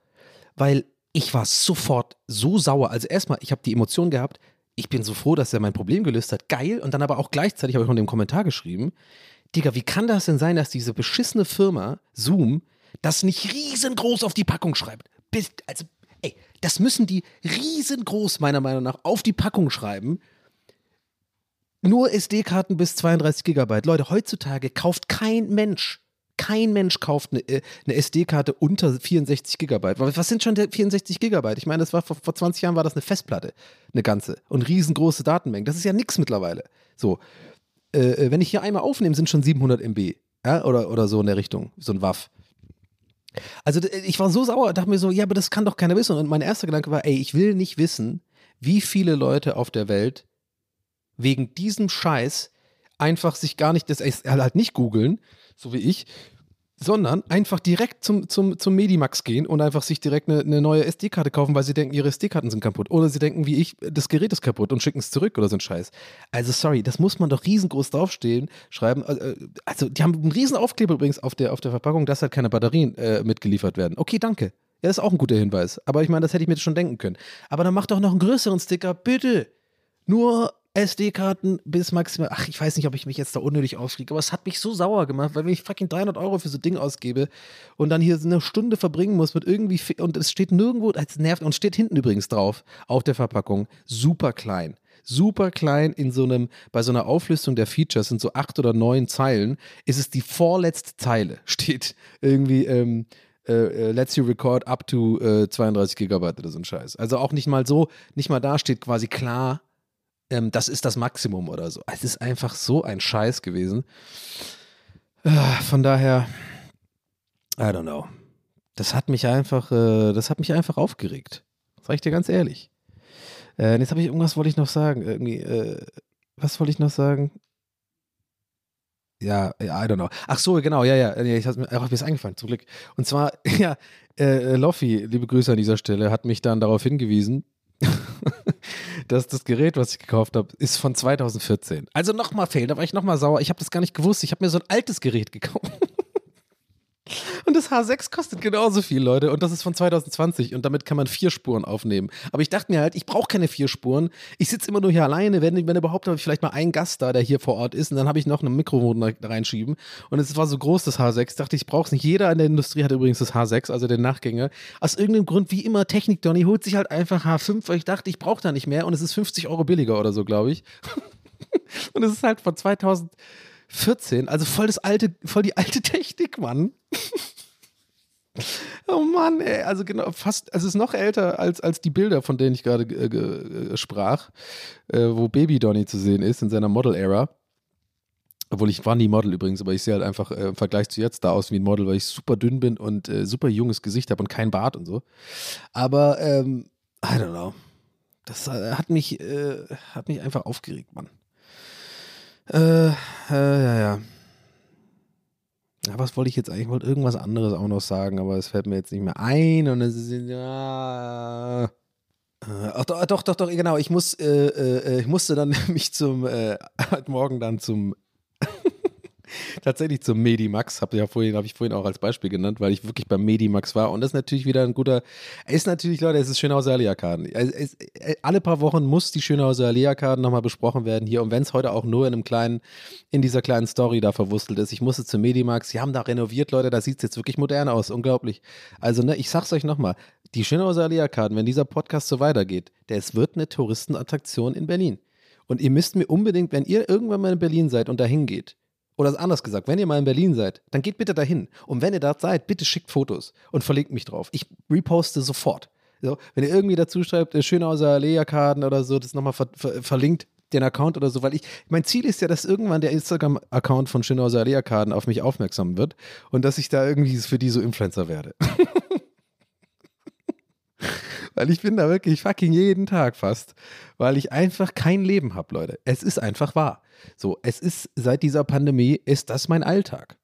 weil ich war sofort so sauer. Also erstmal, ich habe die Emotion gehabt, ich bin so froh, dass er mein Problem gelöst hat. Geil. Und dann aber auch gleichzeitig habe ich auch in dem Kommentar geschrieben, Digga, wie kann das denn sein, dass diese beschissene Firma Zoom das nicht riesengroß auf die Packung schreibt? Also, ey, das müssen die riesengroß meiner Meinung nach auf die Packung schreiben. Nur SD-Karten bis 32 Gigabyte. Leute, heutzutage kauft kein Mensch kein Mensch kauft eine, äh, eine SD-Karte unter 64 Gigabyte. Was sind schon 64 Gigabyte? Ich meine, das war vor, vor 20 Jahren war das eine Festplatte, eine ganze und riesengroße Datenmengen. Das ist ja nichts mittlerweile. So, äh, äh wenn ich hier einmal aufnehme, sind schon 700 MB, ja? oder oder so in der Richtung, so ein Waff. Also ich war so sauer, dachte mir so, ja, aber das kann doch keiner wissen. Und mein erster Gedanke war, ey, ich will nicht wissen, wie viele Leute auf der Welt wegen diesem Scheiß einfach sich gar nicht, das halt nicht googeln, so wie ich, sondern einfach direkt zum, zum, zum Medimax gehen und einfach sich direkt eine, eine neue SD-Karte kaufen, weil sie denken, ihre SD-Karten sind kaputt. Oder sie denken, wie ich, das Gerät ist kaputt und schicken es zurück oder so ein Scheiß. Also sorry, das muss man doch riesengroß draufstehen, schreiben. äh, Also die haben einen riesen Aufkleber übrigens auf der, auf der Verpackung, dass halt keine Batterien äh, mitgeliefert werden. Okay, danke. Ja, das ist auch ein guter Hinweis. Aber ich meine, das hätte ich mir schon denken können. Aber dann macht doch noch einen größeren Sticker, bitte. Nur SD-Karten bis maximal. Ach, ich weiß nicht, ob ich mich jetzt da unnötig aufrege, aber es hat mich so sauer gemacht, weil wenn ich fucking 300 Euro für so ein Ding ausgebe und dann hier eine Stunde verbringen muss mit irgendwie. Und es steht nirgendwo, es nervt, und steht hinten übrigens drauf, auf der Verpackung, super klein. Super klein in so einem, bei so einer Auflistung der Features sind so acht oder neun Zeilen, ist es die vorletzte Zeile, steht irgendwie, ähm, äh, äh, lets you record up to äh, 32 Gigabyte oder so ein Scheiß. Also auch nicht mal so, nicht mal da steht quasi klar, ähm, das ist das Maximum oder so. Es ist einfach so ein Scheiß gewesen. Ah, Von daher, I don't know. Das hat mich einfach, äh, das hat mich einfach aufgeregt. Sag ich dir ganz ehrlich. Äh, jetzt habe ich irgendwas wollte ich noch sagen. Irgendwie, äh, was wollte ich noch sagen? Ja, I don't know. Ach so, genau, ja, ja. ich habe mir ist eingefallen, zum Glück. Und zwar, ja, äh, Loffi, liebe Grüße an dieser Stelle, hat mich dann darauf hingewiesen, dass das Gerät, was ich gekauft habe, ist von 2014. Also nochmal fail, da war ich nochmal sauer. Ich habe das gar nicht gewusst. Ich habe mir so ein altes Gerät gekauft. Und das H6 kostet genauso viel, Leute. Und das ist von 2020. Und damit kann man vier Spuren aufnehmen. Aber ich dachte mir halt, ich brauche keine vier Spuren. Ich sitze immer nur hier alleine. Wenn, wenn überhaupt, habe ich vielleicht mal einen Gast da, der hier vor Ort ist. Und dann habe ich noch ein Mikrofon da reinschieben. Und es war so groß, das H6. Dachte ich, ich brauche es nicht. Jeder in der Industrie hat übrigens das H6, also den Nachgänger. Aus irgendeinem Grund, wie immer, Technik Donny holt sich halt einfach H5, weil ich dachte, ich brauche da nicht mehr. Und es ist 50 Euro billiger oder so, glaube ich. Und es ist halt von 2014, also voll das alte, voll die alte Technik, Mann. Oh Mann, ey, also genau, fast, also es ist noch älter als, als die Bilder, von denen ich gerade äh, äh, sprach, äh, wo Baby Donny zu sehen ist in seiner Model-Era. Obwohl ich war nie Model übrigens, aber ich sehe halt einfach äh, im Vergleich zu jetzt da aus wie ein Model, weil ich super dünn bin und äh, super junges Gesicht habe und kein Bart und so. Aber, ähm, I don't know. Das hat mich, hat mich einfach aufgeregt, Mann. Äh, äh, ja, ja. Ja, was wollte ich jetzt eigentlich? Ich wollte irgendwas anderes auch noch sagen, aber es fällt mir jetzt nicht mehr ein und es ist ja. Äh, Ach, doch, doch, doch, doch, genau. Ich muss, äh, äh, ich musste dann mich zum äh, heute Morgen dann zum tatsächlich zum Medimax, habe ja vorhin, habe ich vorhin auch als Beispiel genannt, weil ich wirklich beim Medimax war. Und das ist natürlich wieder ein guter, ist natürlich, Leute, es ist Schönhauser es, äh, alle paar Wochen muss die Schönhauser Allee-Arkaden nochmal besprochen werden hier. Und wenn es heute auch nur in einem kleinen, in dieser kleinen Story da verwurstelt ist, ich musste zum Medimax, sie haben da renoviert, Leute, da sieht es jetzt wirklich modern aus, unglaublich. Also, ne, ich sag's euch nochmal, die Schönhauser Allee-Arkaden, wenn dieser Podcast so weitergeht, der es wird eine Touristenattraktion in Berlin. Und ihr müsst mir unbedingt, wenn ihr irgendwann mal in Berlin seid und dahin geht, oder anders gesagt, wenn ihr mal in Berlin seid, dann geht bitte dahin. Und wenn ihr dort seid, bitte schickt Fotos und verlinkt mich drauf. Ich reposte sofort. So, wenn ihr irgendwie dazu schreibt, äh, Schönhauser Allee-Arkaden oder so, das nochmal ver ver verlinkt, den Account oder so, weil ich, mein Ziel ist ja, dass irgendwann der Instagram-Account von Schönhauser Allee-Arkaden auf mich aufmerksam wird und dass ich da irgendwie für die so Influencer werde. Weil ich bin da wirklich fucking jeden Tag fast, weil ich einfach kein Leben habe, Leute. Es ist einfach wahr. So, es ist seit dieser Pandemie ist das mein Alltag.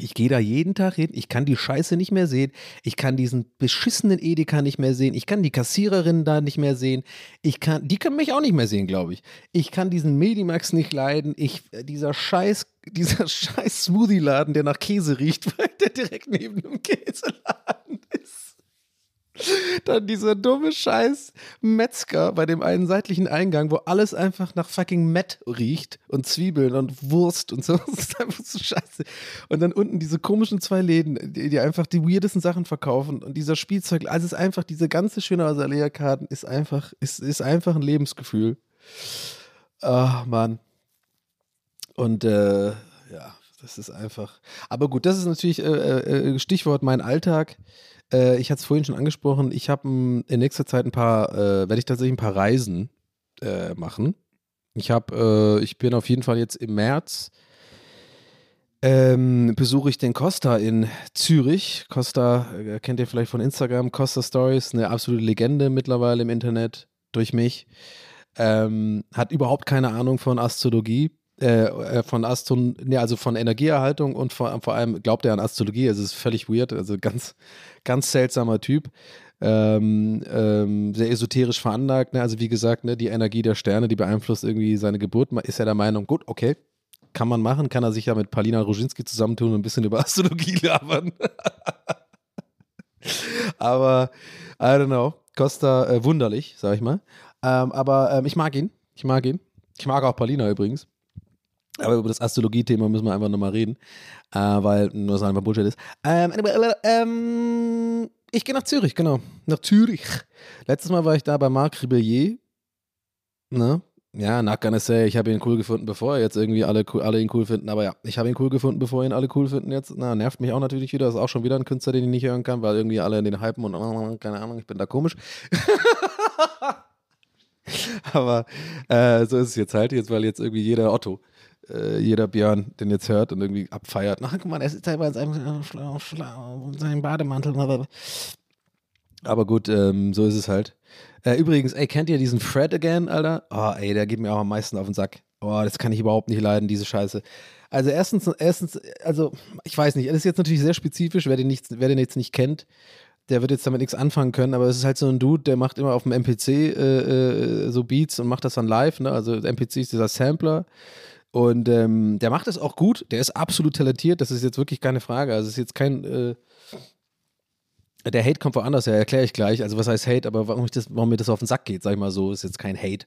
Ich gehe da jeden Tag hin, ich kann die Scheiße nicht mehr sehen, ich kann diesen beschissenen Edeka nicht mehr sehen, ich kann die Kassiererin da nicht mehr sehen, ich kann, die können mich auch nicht mehr sehen, glaube ich. Ich kann diesen Medimax nicht leiden, ich, äh, dieser Scheiß, dieser Scheiß Smoothie-Laden, der nach Käse riecht, weil der direkt neben dem Käseladen ist. Dann dieser dumme Scheiß Metzger bei dem einen seitlichen Eingang, wo alles einfach nach fucking Met riecht und Zwiebeln und Wurst und so. Das ist einfach so scheiße. Und dann unten diese komischen zwei Läden, die, die einfach die weirdesten Sachen verkaufen und dieser Spielzeug. Also es ist einfach, diese ganze schöne Azalea-Karten ist einfach, ist, ist einfach ein Lebensgefühl. Ah, Mann. Und äh, ja, das ist einfach. Aber gut, das ist natürlich äh, äh, Stichwort mein Alltag. Äh, ich hatte es vorhin schon angesprochen. Ich habe in nächster Zeit ein paar, äh, werde ich tatsächlich ein paar Reisen äh, machen. Ich habe, äh, ich bin auf jeden Fall jetzt im März. Ähm, besuche ich den Costa in Zürich. Costa äh, kennt ihr vielleicht von Instagram. Costa Stories, eine absolute Legende mittlerweile im Internet durch mich. Ähm, hat überhaupt keine Ahnung von Astrologie. Äh, äh, von Astron, nee, also von Energieerhaltung und vor, vor allem glaubt er an Astrologie. Also es ist völlig weird, also ganz, ganz seltsamer Typ. Ähm, ähm, sehr esoterisch veranlagt. Ne? Also wie gesagt, ne, die Energie der Sterne, die beeinflusst irgendwie seine Geburt. Ist er der Meinung, gut, okay, kann man machen, kann er sich ja mit Palina Roginski zusammentun und ein bisschen über Astrologie labern. aber, I don't know, Costa äh, wunderlich, sag ich mal. Ähm, aber ähm, ich mag ihn, ich mag ihn. Ich mag auch Palina übrigens. Aber über das Astrologie-Thema müssen wir einfach nochmal reden, äh, weil nur so einfach Bullshit ist. Ähm, ähm, ich gehe nach Zürich, genau. Nach Zürich. Letztes Mal war ich da bei Marc Ribellier. Ne? Ja, not gonna say, ich habe ihn cool gefunden, bevor jetzt irgendwie alle, alle ihn cool finden. Aber ja, ich habe ihn cool gefunden, bevor ihn alle cool finden jetzt. Na, nervt mich auch natürlich wieder. Das ist auch schon wieder ein Künstler, den ich nicht hören kann, weil irgendwie alle in den hypen und keine Ahnung, ich bin da komisch. Aber äh, so ist es jetzt halt, jetzt, weil jetzt irgendwie jeder Otto äh, jeder Björn den jetzt hört und irgendwie abfeiert. Ach, guck mal, er sitzt selber in seinem, seinem Bademantel. Aber gut, ähm, so ist es halt. Äh, übrigens, ey, kennt ihr diesen Fred again, Alter? Oh, ey, der geht mir auch am meisten auf den Sack. Oh, das kann ich überhaupt nicht leiden, diese Scheiße. Also erstens, erstens, also ich weiß nicht, das ist jetzt natürlich sehr spezifisch, wer den, nicht, wer den jetzt nicht kennt, der wird jetzt damit nichts anfangen können, aber es ist halt so ein Dude, der macht immer auf dem MPC äh, äh, so Beats und macht das dann live, ne? Also MPC ist dieser Sampler und ähm, der macht es auch gut. Der ist absolut talentiert. Das ist jetzt wirklich keine Frage. Also es ist jetzt kein. Äh, der Hate kommt woanders her, erkläre ich gleich. Also was heißt Hate, aber warum, das, warum mir das auf den Sack geht, sag ich mal so, ist jetzt kein Hate.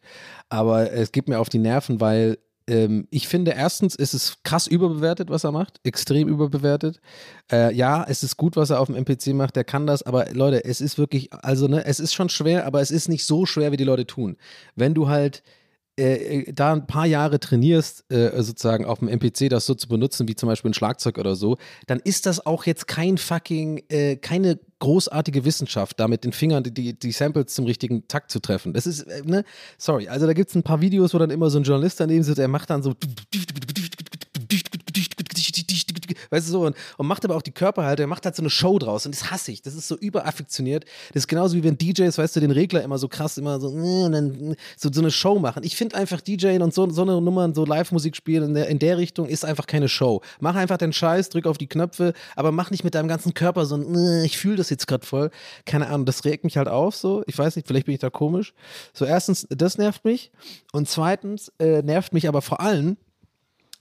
Aber es geht mir auf die Nerven, weil ähm, ich finde, erstens ist es krass überbewertet, was er macht. Extrem überbewertet. Äh, ja, es ist gut, was er auf dem MPC macht, der kann das, aber Leute, es ist wirklich, also ne, es ist schon schwer, aber es ist nicht so schwer, wie die Leute tun. Wenn du halt äh, äh, da ein paar Jahre trainierst, äh, sozusagen auf dem MPC das so zu benutzen, wie zum Beispiel ein Schlagzeug oder so, dann ist das auch jetzt kein fucking, äh, keine großartige Wissenschaft, da mit den Fingern die, die Samples zum richtigen Takt zu treffen. Das ist, äh, ne, sorry, also da gibt es ein paar Videos, wo dann immer so ein Journalist daneben sitzt, der macht dann so weißt du so, und, und macht aber auch die Körperhaltung, er macht halt so eine Show draus und das hasse ich, das ist so überaffektioniert. Das ist genauso wie wenn DJs, weißt du, den Regler immer so krass, immer so, äh, so, so eine Show machen. Ich finde einfach DJing und so, so eine Nummer, so Live-Musik spielen in der, in der Richtung ist einfach keine Show. Mach einfach den Scheiß, drück auf die Knöpfe, aber mach nicht mit deinem ganzen Körper so ein, äh, ich fühle das jetzt gerade voll. Keine Ahnung, das regt mich halt auf so. Ich weiß nicht, vielleicht bin ich da komisch. So, erstens, das nervt mich. Und zweitens äh, nervt mich aber vor allem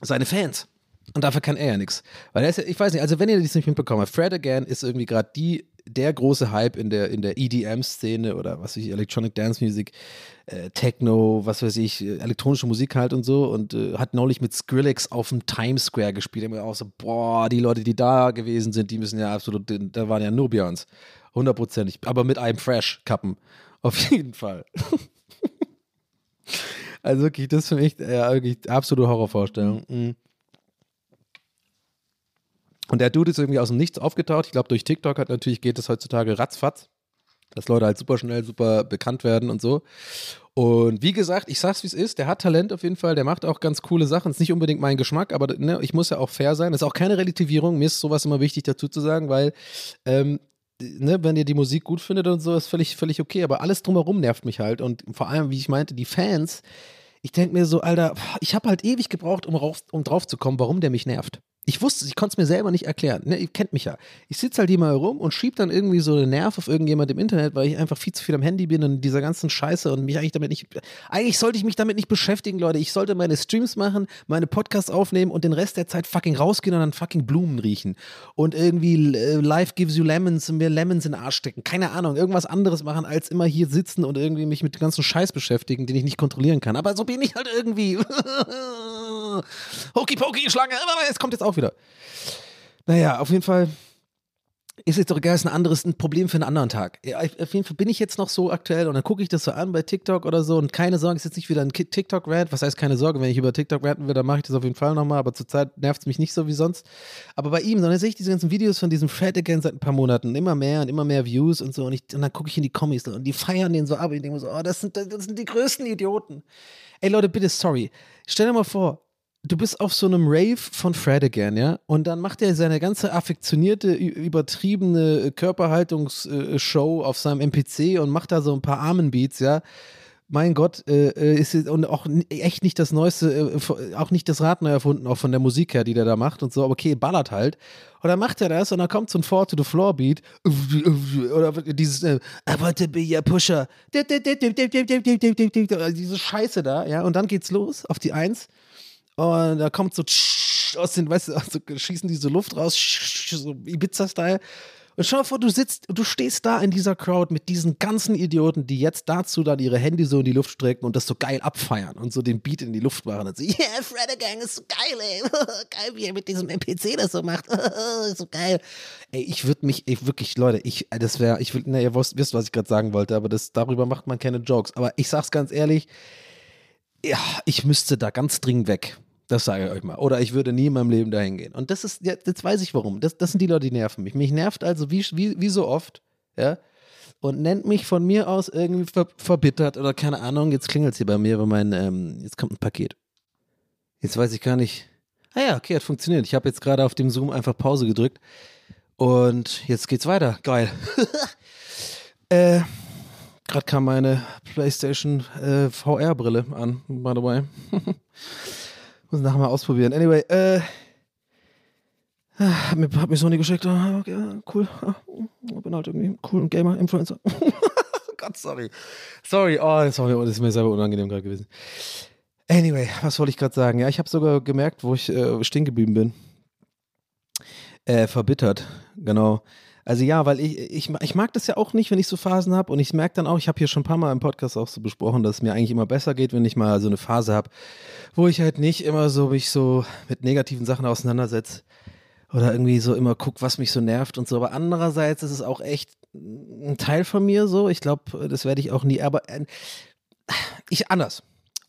seine Fans. Und dafür kann er ja nichts. Weil er ist, ich weiß nicht, also wenn ihr das nicht mitbekommen habt, Fred Again ist irgendwie gerade die, der große Hype in der, in der EDM-Szene oder was weiß ich, Electronic Dance Music, äh, Techno, was weiß ich, elektronische Musik halt und so und äh, hat neulich mit Skrillex auf dem Times Square gespielt. Da auch so, boah, die Leute, die da gewesen sind, die müssen ja absolut, da waren ja nur Björns. Hundertprozentig. Aber mit einem Fresh-Kappen. Auf jeden Fall. also wirklich, das ist für mich äh, wirklich absolute Horrorvorstellung. Mhm. Und der Dude ist irgendwie aus dem Nichts aufgetaucht. Ich glaube, durch TikTok hat natürlich geht es heutzutage ratzfatz, dass Leute halt super schnell, super bekannt werden und so. Und wie gesagt, ich sag's wie es ist, der hat Talent auf jeden Fall, der macht auch ganz coole Sachen. Ist nicht unbedingt mein Geschmack, aber ne, ich muss ja auch fair sein. Das ist auch keine Relativierung. Mir ist sowas immer wichtig dazu zu sagen, weil ähm, Ne, wenn ihr die Musik gut findet und so, ist völlig, völlig okay. Aber alles drumherum nervt mich halt. Und vor allem, wie ich meinte, die Fans, ich denke mir so, Alter, ich habe halt ewig gebraucht, um, um drauf zu kommen, warum der mich nervt. Ich wusste, ich konnte es mir selber nicht erklären. Ne, ihr kennt mich ja. Ich sitze halt mal rum und schieb dann irgendwie so einen Nerv auf irgendjemand im Internet, weil ich einfach viel zu viel am Handy bin und dieser ganzen Scheiße und mich eigentlich damit nicht. Eigentlich sollte ich mich damit nicht beschäftigen, Leute. Ich sollte meine Streams machen, meine Podcasts aufnehmen und den Rest der Zeit fucking rausgehen und dann fucking Blumen riechen. Und irgendwie äh, Life gives you lemons und mir Lemons in den Arsch stecken. Keine Ahnung, irgendwas anderes machen, als immer hier sitzen und irgendwie mich mit dem ganzen Scheiß beschäftigen, den ich nicht kontrollieren kann. Aber so bin ich halt irgendwie. Hokey Pokey, Schlange, es kommt jetzt auch wieder. Naja, auf jeden Fall ist jetzt doch egal, ein anderes ein Problem für einen anderen Tag. Auf jeden Fall bin ich jetzt noch so aktuell und dann gucke ich das so an bei TikTok oder so und keine Sorge, ist jetzt nicht wieder ein TikTok-Rant. Was heißt keine Sorge, wenn ich über TikTok ranten will, dann mache ich das auf jeden Fall nochmal, aber zurzeit nervt es mich nicht so wie sonst. Aber bei ihm, sondern sehe ich diese ganzen Videos von diesem Fred again seit ein paar Monaten, immer mehr und immer mehr Views und so und, ich, und dann gucke ich in die Kommis und die feiern den so ab und ich denke so, oh, das sind, das sind die größten Idioten. Ey Leute, bitte, sorry. Stell dir mal vor, du bist auf so einem Rave von Fred again, ja? Und dann macht er seine ganze affektionierte, übertriebene Körperhaltungsshow auf seinem MPC und macht da so ein paar Armenbeats, ja? mein Gott, äh, äh, ist und auch echt nicht das Neueste, äh, auch nicht das Rad neu erfunden, auch von der Musik her, die der da macht und so, aber okay, ballert halt. Und dann macht er das und dann kommt so ein Four to the Floor Beat oder dieses äh, I want to be your pusher. Diese Scheiße da, ja, und dann geht's los auf die Eins und da kommt so aus den, weißt du, also schießen die so Luft raus, so Ibiza-Style. Und schau vor, du sitzt, du stehst da in dieser Crowd mit diesen ganzen Idioten, die jetzt dazu dann ihre Handy so in die Luft strecken und das so geil abfeiern und so den Beat in die Luft machen und so, yeah, Fredder Gang ist so geil, ey. geil, wie er mit diesem NPC das so macht. so geil. Ey, ich würde mich, ey, wirklich, Leute, ich, äh, das wäre, ich will, ne, ihr wisst, wisst, was ich gerade sagen wollte, aber das, darüber macht man keine Jokes. Aber ich sag's ganz ehrlich, ja, ich müsste da ganz dringend weg. Das sage ich euch mal. Oder ich würde nie in meinem Leben dahin gehen. Und das ist, ja, jetzt weiß ich warum. Das, das sind die Leute, die nerven mich. Mich nervt also wie, wie, wie so oft, ja. Und nennt mich von mir aus irgendwie ver, verbittert oder keine Ahnung. Jetzt klingelt es hier bei mir, weil mein, ähm, jetzt kommt ein Paket. Jetzt weiß ich gar nicht. Ah ja, okay, hat funktioniert. Ich habe jetzt gerade auf dem Zoom einfach Pause gedrückt. Und jetzt geht's weiter. Geil. äh, Gerade kam meine PlayStation äh, VR-Brille an, by the way. Muss nachher mal ausprobieren. Anyway, äh. Hat mir, hat mir Sony geschickt. Ah, okay, cool. Ah, Ich bin halt irgendwie cool und Gamer, Influencer. Gott, sorry. Sorry, oh, war mir, das ist mir selber unangenehm gerade gewesen. Anyway, was wollte ich gerade sagen? Ja, ich habe sogar gemerkt, wo ich äh, stehen geblieben bin. Äh, verbittert, genau. Also ja, weil ich, ich, ich mag das ja auch nicht, wenn ich so Phasen habe und ich merke dann auch, ich habe hier schon ein paar Mal im Podcast auch so besprochen, dass es mir eigentlich immer besser geht, wenn ich mal so eine Phase habe, wo ich halt nicht immer so mich so mit negativen Sachen auseinandersetze oder irgendwie so immer guck, was mich so nervt und so. Aber andererseits ist es auch echt ein Teil von mir so. Ich glaube, das werde ich auch nie, aber äh, ich anders.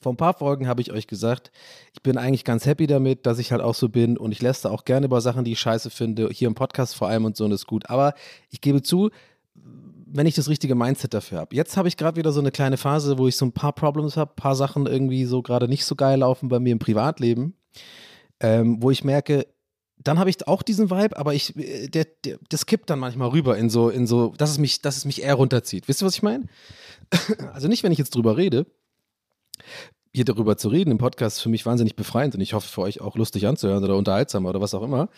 Vor ein paar Folgen habe ich euch gesagt, ich bin eigentlich ganz happy damit, dass ich halt auch so bin und ich lässt auch gerne über Sachen, die ich scheiße finde, hier im Podcast vor allem und so und ist gut. Aber ich gebe zu, wenn ich das richtige Mindset dafür habe. Jetzt habe ich gerade wieder so eine kleine Phase, wo ich so ein paar Problems habe, ein paar Sachen irgendwie so gerade nicht so geil laufen bei mir im Privatleben, ähm, wo ich merke, dann habe ich auch diesen Vibe, aber ich, äh, der, der, das kippt dann manchmal rüber in so, in so, dass es mich, dass es mich eher runterzieht. Wisst ihr, was ich meine? Also nicht, wenn ich jetzt drüber rede. Hier darüber zu reden im Podcast ist für mich wahnsinnig befreiend und ich hoffe für euch auch lustig anzuhören oder unterhaltsam oder was auch immer.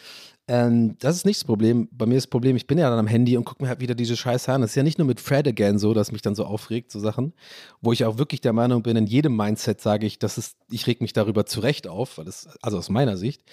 Ähm, das ist nicht das Problem. Bei mir ist das Problem, ich bin ja dann am Handy und gucke mir halt wieder diese Scheiße an. Das ist ja nicht nur mit Fred again so, dass mich dann so aufregt, so Sachen, wo ich auch wirklich der Meinung bin, in jedem Mindset sage ich, dass es, ich reg mich darüber zurecht auf, weil das, also aus meiner Sicht,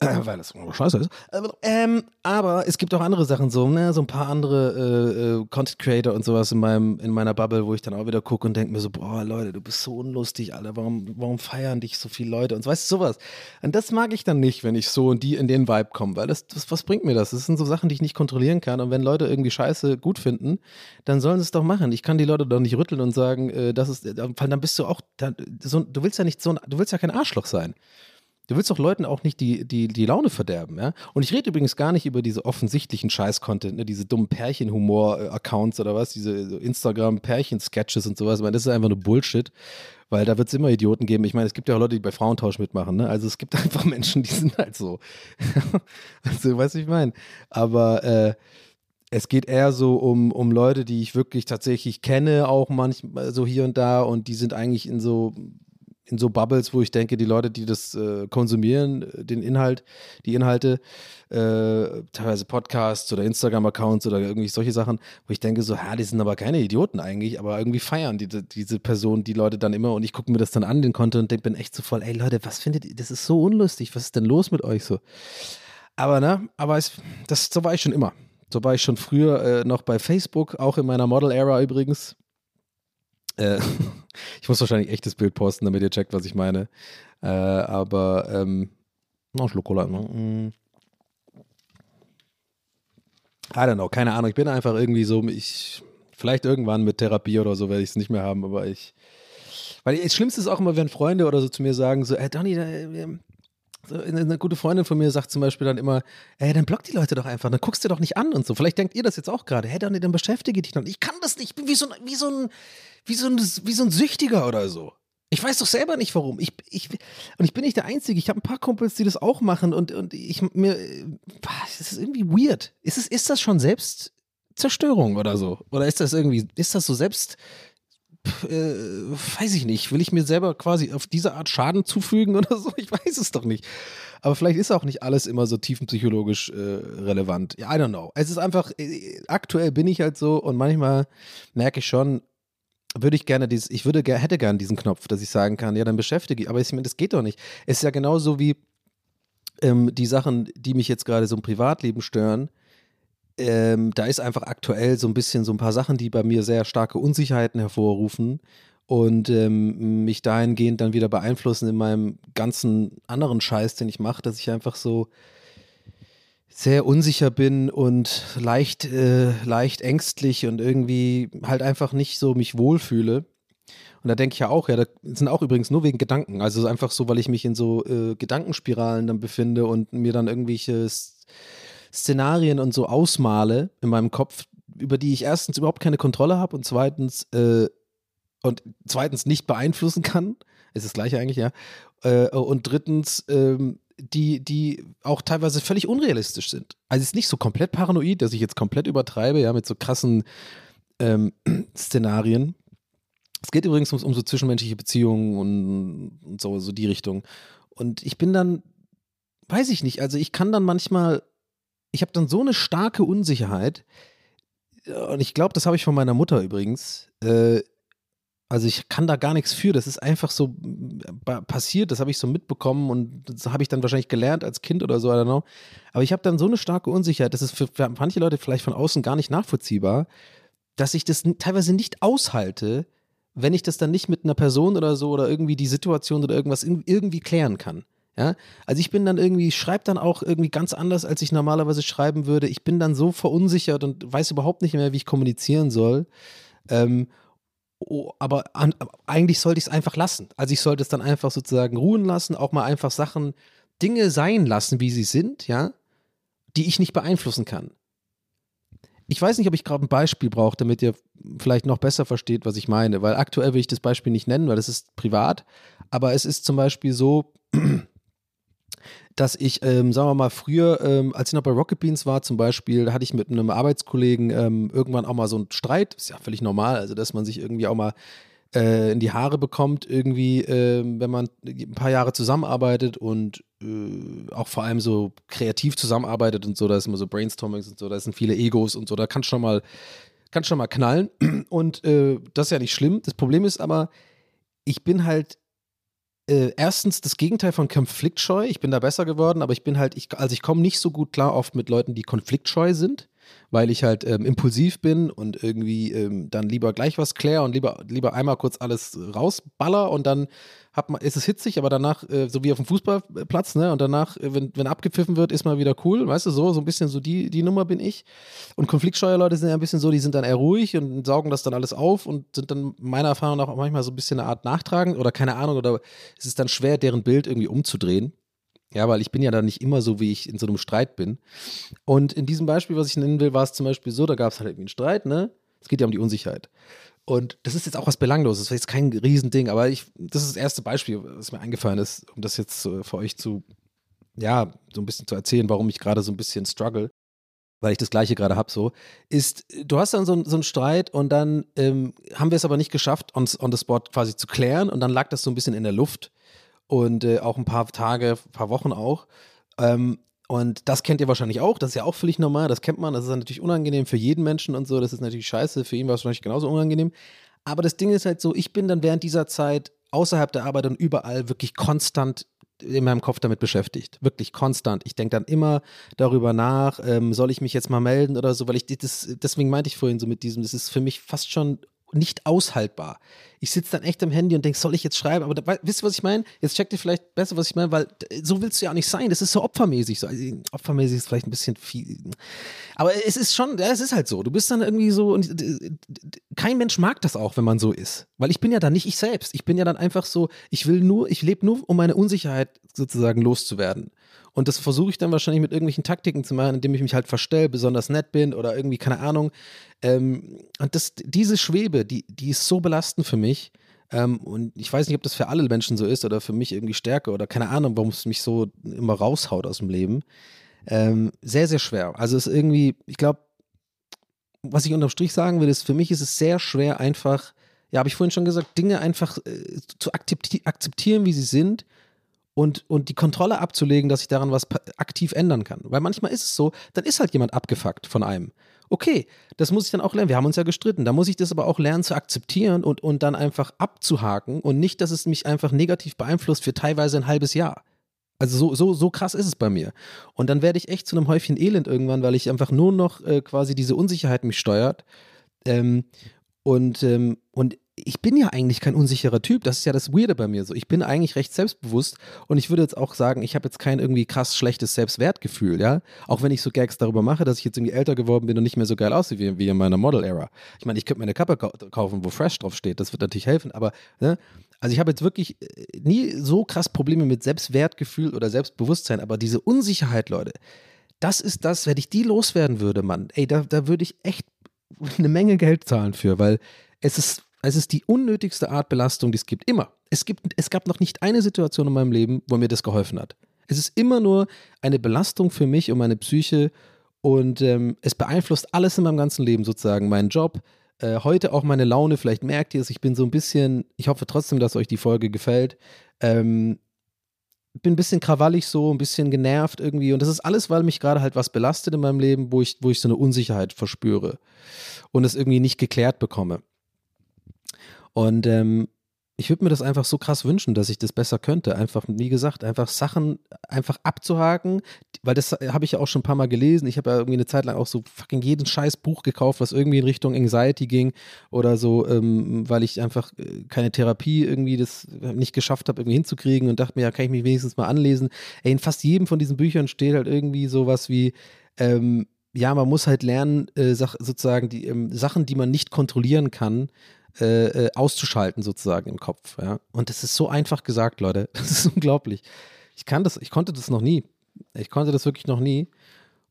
weil das scheiße ist. Aber, ähm, aber es gibt auch andere Sachen, so, ne, so ein paar andere äh, äh, Content Creator und sowas in meinem, in meiner Bubble, wo ich dann auch wieder gucke und denke mir so, boah, Leute, du bist so unlustig, Alter, warum, warum feiern dich so viele Leute und so, weißt du, sowas. Und das mag ich dann nicht, wenn ich so und die in den Vibe komme, weil das, das, was bringt mir das? Das sind so Sachen, die ich nicht kontrollieren kann. Und wenn Leute irgendwie Scheiße gut finden, dann sollen sie es doch machen. Ich kann die Leute doch nicht rütteln und sagen, äh, das ist, weil dann bist du auch, dann, so, du willst ja nicht so, du willst ja kein Arschloch sein. Du willst doch Leuten auch nicht die, die, die Laune verderben, ja? Und ich rede übrigens gar nicht über diese offensichtlichen Scheiß-Content, ne? diese dummen Pärchen-Humor-Accounts oder was, diese Instagram-Pärchen-Sketches und sowas. Ich meine, das ist einfach nur Bullshit, weil da wird es immer Idioten geben. Ich meine, es gibt ja auch Leute, die bei Frauentausch mitmachen, ne? Also es gibt einfach Menschen, die sind halt so. also, weißt du, ich meine? Aber äh, es geht eher so um, um Leute, die ich wirklich tatsächlich kenne, auch manchmal so hier und da und die sind eigentlich in so in so Bubbles, wo ich denke, die Leute, die das äh, konsumieren, äh, den Inhalt, die Inhalte, äh, teilweise Podcasts oder Instagram-Accounts oder irgendwie solche Sachen, wo ich denke so, ha, die sind aber keine Idioten eigentlich, aber irgendwie feiern die, diese Person, die Leute dann immer und ich gucke mir das dann an, den Content und bin echt so voll, ey Leute, was findet ihr, das ist so unlustig, was ist denn los mit euch so? Aber ne, aber es, das, so war ich schon immer. So war ich schon früher äh, noch bei Facebook, auch in meiner Model-Era übrigens. Äh, ich muss wahrscheinlich echtes Bild posten, damit ihr checkt, was ich meine. Äh, aber, ähm, noch Schluck Cola. Ne? Mm. I don't know, keine Ahnung. Ich bin einfach irgendwie so, ich, vielleicht irgendwann mit Therapie oder so werde ich es nicht mehr haben, aber ich, weil das Schlimmste ist auch immer, wenn Freunde oder so zu mir sagen, so, ey, Donny, eine, gute Freundin von mir sagt zum Beispiel dann immer, ey, dann block die Leute doch einfach, dann guckst du doch nicht an und so. Vielleicht denkt ihr das jetzt auch gerade, hey, Donny, dann beschäftige dich noch. Ich kann das nicht, ich bin wie so ein, wie so ein, wie so ein, wie so ein Süchtiger oder so. Ich weiß doch selber nicht warum. Ich, ich, und ich bin nicht der Einzige. Ich habe ein paar Kumpels, die das auch machen und, und ich mir, es ist irgendwie weird. Ist, es, ist das schon Selbstzerstörung oder so? Oder ist das irgendwie, ist das so selbst, äh, weiß ich nicht, will ich mir selber quasi auf diese Art Schaden zufügen oder so? Ich weiß es doch nicht. Aber vielleicht ist auch nicht alles immer so tiefenpsychologisch äh, relevant. I don't know. Es ist einfach, äh, aktuell bin ich halt so und manchmal merke ich schon, würde ich gerne dieses, ich würde, hätte gerne diesen Knopf, dass ich sagen kann, ja, dann beschäftige ich, aber ich, das geht doch nicht. Es ist ja genauso wie ähm, die Sachen, die mich jetzt gerade so im Privatleben stören. Ähm, da ist einfach aktuell so ein bisschen so ein paar Sachen, die bei mir sehr starke Unsicherheiten hervorrufen und ähm, mich dahingehend dann wieder beeinflussen in meinem ganzen anderen Scheiß, den ich mache, dass ich einfach so sehr unsicher bin und leicht, äh, leicht ängstlich und irgendwie halt einfach nicht so mich wohlfühle. Und da denke ich ja auch, ja, das sind auch übrigens nur wegen Gedanken. Also einfach so, weil ich mich in so äh, Gedankenspiralen dann befinde und mir dann irgendwelche Szenarien und so ausmale in meinem Kopf, über die ich erstens überhaupt keine Kontrolle habe und zweitens äh, und zweitens nicht beeinflussen kann. Ist das gleiche eigentlich, ja. Äh, und drittens, ähm, die, die auch teilweise völlig unrealistisch sind. Also es ist nicht so komplett paranoid, dass ich jetzt komplett übertreibe, ja, mit so krassen ähm, Szenarien. Es geht übrigens um, um so zwischenmenschliche Beziehungen und, und, so, so die Richtung. Und ich bin dann, weiß ich nicht, also ich kann dann manchmal, ich habe dann so eine starke Unsicherheit, und ich glaube, das habe ich von meiner Mutter übrigens, äh, also ich kann da gar nichts für. Das ist einfach so äh, passiert. Das habe ich so mitbekommen und das habe ich dann wahrscheinlich gelernt als Kind oder so, I don't know. Aber ich habe dann so eine starke Unsicherheit. Das ist für, manche Leute vielleicht von außen gar nicht nachvollziehbar, dass ich das teilweise nicht aushalte, wenn ich das dann nicht mit einer Person oder so oder irgendwie die Situation oder irgendwas irgendwie klären kann. Ja, also ich bin dann irgendwie, schreibe dann auch irgendwie ganz anders, als ich normalerweise schreiben würde. Ich bin dann so verunsichert und weiß überhaupt nicht mehr, wie ich kommunizieren soll. Ähm, Oh, aber an, eigentlich sollte ich es einfach lassen. Also ich sollte es dann einfach sozusagen ruhen lassen, auch mal einfach Sachen, Dinge sein lassen, wie sie sind, ja, die ich nicht beeinflussen kann. Ich weiß nicht, ob ich gerade ein Beispiel brauche, damit ihr vielleicht noch besser versteht, was ich meine, weil aktuell will ich das Beispiel nicht nennen, weil das ist privat, aber es ist zum Beispiel so, dass ich, ähm, sagen wir mal, früher, ähm, als ich noch bei Rocket Beans war zum Beispiel, da hatte ich mit einem Arbeitskollegen ähm, irgendwann auch mal so einen Streit, ist ja völlig normal, also dass man sich irgendwie auch mal äh, in die Haare bekommt, irgendwie, äh, wenn man ein paar Jahre zusammenarbeitet und äh, auch vor allem so kreativ zusammenarbeitet und so, da ist immer so Brainstormings und so, da sind viele Egos und so, da kann schon mal, kann schon mal knallen. Und äh, das ist ja nicht schlimm. Das Problem ist aber, ich bin halt äh, erstens das Gegenteil von konfliktscheu. Ich bin da besser geworden, aber ich bin halt, ich, also ich komme nicht so gut klar oft mit Leuten, die konfliktscheu sind, weil ich halt ähm, impulsiv bin und irgendwie ähm, dann lieber gleich was klär und lieber, lieber einmal kurz alles rausballer und dann hat man, ist es hitzig, aber danach, äh, so wie auf dem Fußballplatz, ne? Und danach, äh, wenn, wenn abgepfiffen wird, ist mal wieder cool, weißt du, so, so ein bisschen so die, die Nummer bin ich. Und Konfliktsteuerleute sind ja ein bisschen so, die sind dann eher ruhig und saugen das dann alles auf und sind dann meiner Erfahrung nach auch manchmal so ein bisschen eine Art nachtragend oder keine Ahnung, oder es ist dann schwer, deren Bild irgendwie umzudrehen. Ja, weil ich bin ja dann nicht immer so, wie ich in so einem Streit bin. Und in diesem Beispiel, was ich nennen will, war es zum Beispiel so, da gab es halt irgendwie einen Streit, ne? Es geht ja um die Unsicherheit. Und das ist jetzt auch was Belangloses, das ist jetzt kein Riesending, aber ich, das ist das erste Beispiel, was mir eingefallen ist, um das jetzt äh, für euch zu, ja, so ein bisschen zu erzählen, warum ich gerade so ein bisschen struggle, weil ich das Gleiche gerade habe, so, ist, du hast dann so, so einen Streit und dann ähm, haben wir es aber nicht geschafft, on, on the spot quasi zu klären und dann lag das so ein bisschen in der Luft und äh, auch ein paar Tage, ein paar Wochen auch. Ähm, und das kennt ihr wahrscheinlich auch, das ist ja auch völlig normal, das kennt man, das ist natürlich unangenehm für jeden Menschen und so, das ist natürlich scheiße, für ihn war es wahrscheinlich genauso unangenehm. Aber das Ding ist halt so, ich bin dann während dieser Zeit außerhalb der Arbeit und überall wirklich konstant in meinem Kopf damit beschäftigt. Wirklich konstant. Ich denke dann immer darüber nach, ähm, soll ich mich jetzt mal melden oder so, weil ich das, deswegen meinte ich vorhin so mit diesem, das ist für mich fast schon nicht aushaltbar. Ich sitze dann echt am Handy und denke, soll ich jetzt schreiben? Aber da, wisst ihr, was ich meine? Jetzt checkt ihr vielleicht besser, was ich meine, weil so willst du ja auch nicht sein. Das ist so opfermäßig. So. Also, opfermäßig ist vielleicht ein bisschen viel. Aber es ist schon, ja, es ist halt so. Du bist dann irgendwie so und kein Mensch mag das auch, wenn man so ist. Weil ich bin ja dann nicht ich selbst. Ich bin ja dann einfach so, ich will nur, ich lebe nur, um meine Unsicherheit sozusagen loszuwerden. Und das versuche ich dann wahrscheinlich mit irgendwelchen Taktiken zu machen, indem ich mich halt verstelle, besonders nett bin oder irgendwie, keine Ahnung. Ähm, und das, diese Schwebe, die, die ist so belastend für mich. Ähm, und ich weiß nicht, ob das für alle Menschen so ist oder für mich irgendwie stärker oder keine Ahnung, warum es mich so immer raushaut aus dem Leben. Ähm, sehr, sehr schwer. Also es ist irgendwie, ich glaube, was ich unterm Strich sagen will, ist, für mich ist es sehr schwer, einfach ja, habe ich vorhin schon gesagt, Dinge einfach äh, zu akzepti akzeptieren, wie sie sind und, und die Kontrolle abzulegen, dass ich daran was aktiv ändern kann. Weil manchmal ist es so, dann ist halt jemand abgefuckt von einem. Okay, das muss ich dann auch lernen. Wir haben uns ja gestritten. Da muss ich das aber auch lernen zu akzeptieren und, und dann einfach abzuhaken und nicht, dass es mich einfach negativ beeinflusst für teilweise ein halbes Jahr. Also so, so, so krass ist es bei mir. Und dann werde ich echt zu einem Häufchen Elend irgendwann, weil ich einfach nur noch äh, quasi diese Unsicherheit mich steuert. Ähm, und, ähm, und ich bin ja eigentlich kein unsicherer Typ. Das ist ja das Weirde bei mir so. Ich bin eigentlich recht selbstbewusst und ich würde jetzt auch sagen, ich habe jetzt kein irgendwie krass schlechtes Selbstwertgefühl, ja. Auch wenn ich so Gags darüber mache, dass ich jetzt irgendwie älter geworden bin und nicht mehr so geil aussehe wie, wie in meiner Model-Era. Ich meine, ich könnte mir eine Kappe kaufen, wo Fresh drauf steht. Das wird natürlich helfen, aber ne? Also ich habe jetzt wirklich äh, nie so krass Probleme mit Selbstwertgefühl oder Selbstbewusstsein, aber diese Unsicherheit, Leute, das ist das, wenn ich die loswerden würde, Mann, ey, da, da würde ich echt eine Menge Geld zahlen für, weil es ist, es ist die unnötigste Art Belastung, die es gibt. Immer. Es, gibt, es gab noch nicht eine Situation in meinem Leben, wo mir das geholfen hat. Es ist immer nur eine Belastung für mich und meine Psyche und ähm, es beeinflusst alles in meinem ganzen Leben sozusagen. Mein Job, äh, heute auch meine Laune, vielleicht merkt ihr es, ich bin so ein bisschen, ich hoffe trotzdem, dass euch die Folge gefällt. Ähm, bin ein bisschen krawallig so, ein bisschen genervt irgendwie. Und das ist alles, weil mich gerade halt was belastet in meinem Leben, wo ich, wo ich so eine Unsicherheit verspüre und es irgendwie nicht geklärt bekomme. Und ähm, ich würde mir das einfach so krass wünschen, dass ich das besser könnte. Einfach, wie gesagt, einfach Sachen einfach abzuhaken, weil das habe ich ja auch schon ein paar Mal gelesen. Ich habe ja irgendwie eine Zeit lang auch so fucking jeden scheiß Buch gekauft, was irgendwie in Richtung Anxiety ging oder so, ähm, weil ich einfach äh, keine Therapie irgendwie das nicht geschafft habe, irgendwie hinzukriegen und dachte mir, ja, kann ich mich wenigstens mal anlesen. Ey, in fast jedem von diesen Büchern steht halt irgendwie sowas wie, ähm, ja, man muss halt lernen, äh, sozusagen die ähm, Sachen, die man nicht kontrollieren kann, äh, äh, auszuschalten sozusagen im Kopf. Ja? Und das ist so einfach gesagt, Leute. Das ist unglaublich. Ich kann das, ich konnte das noch nie. Ich konnte das wirklich noch nie.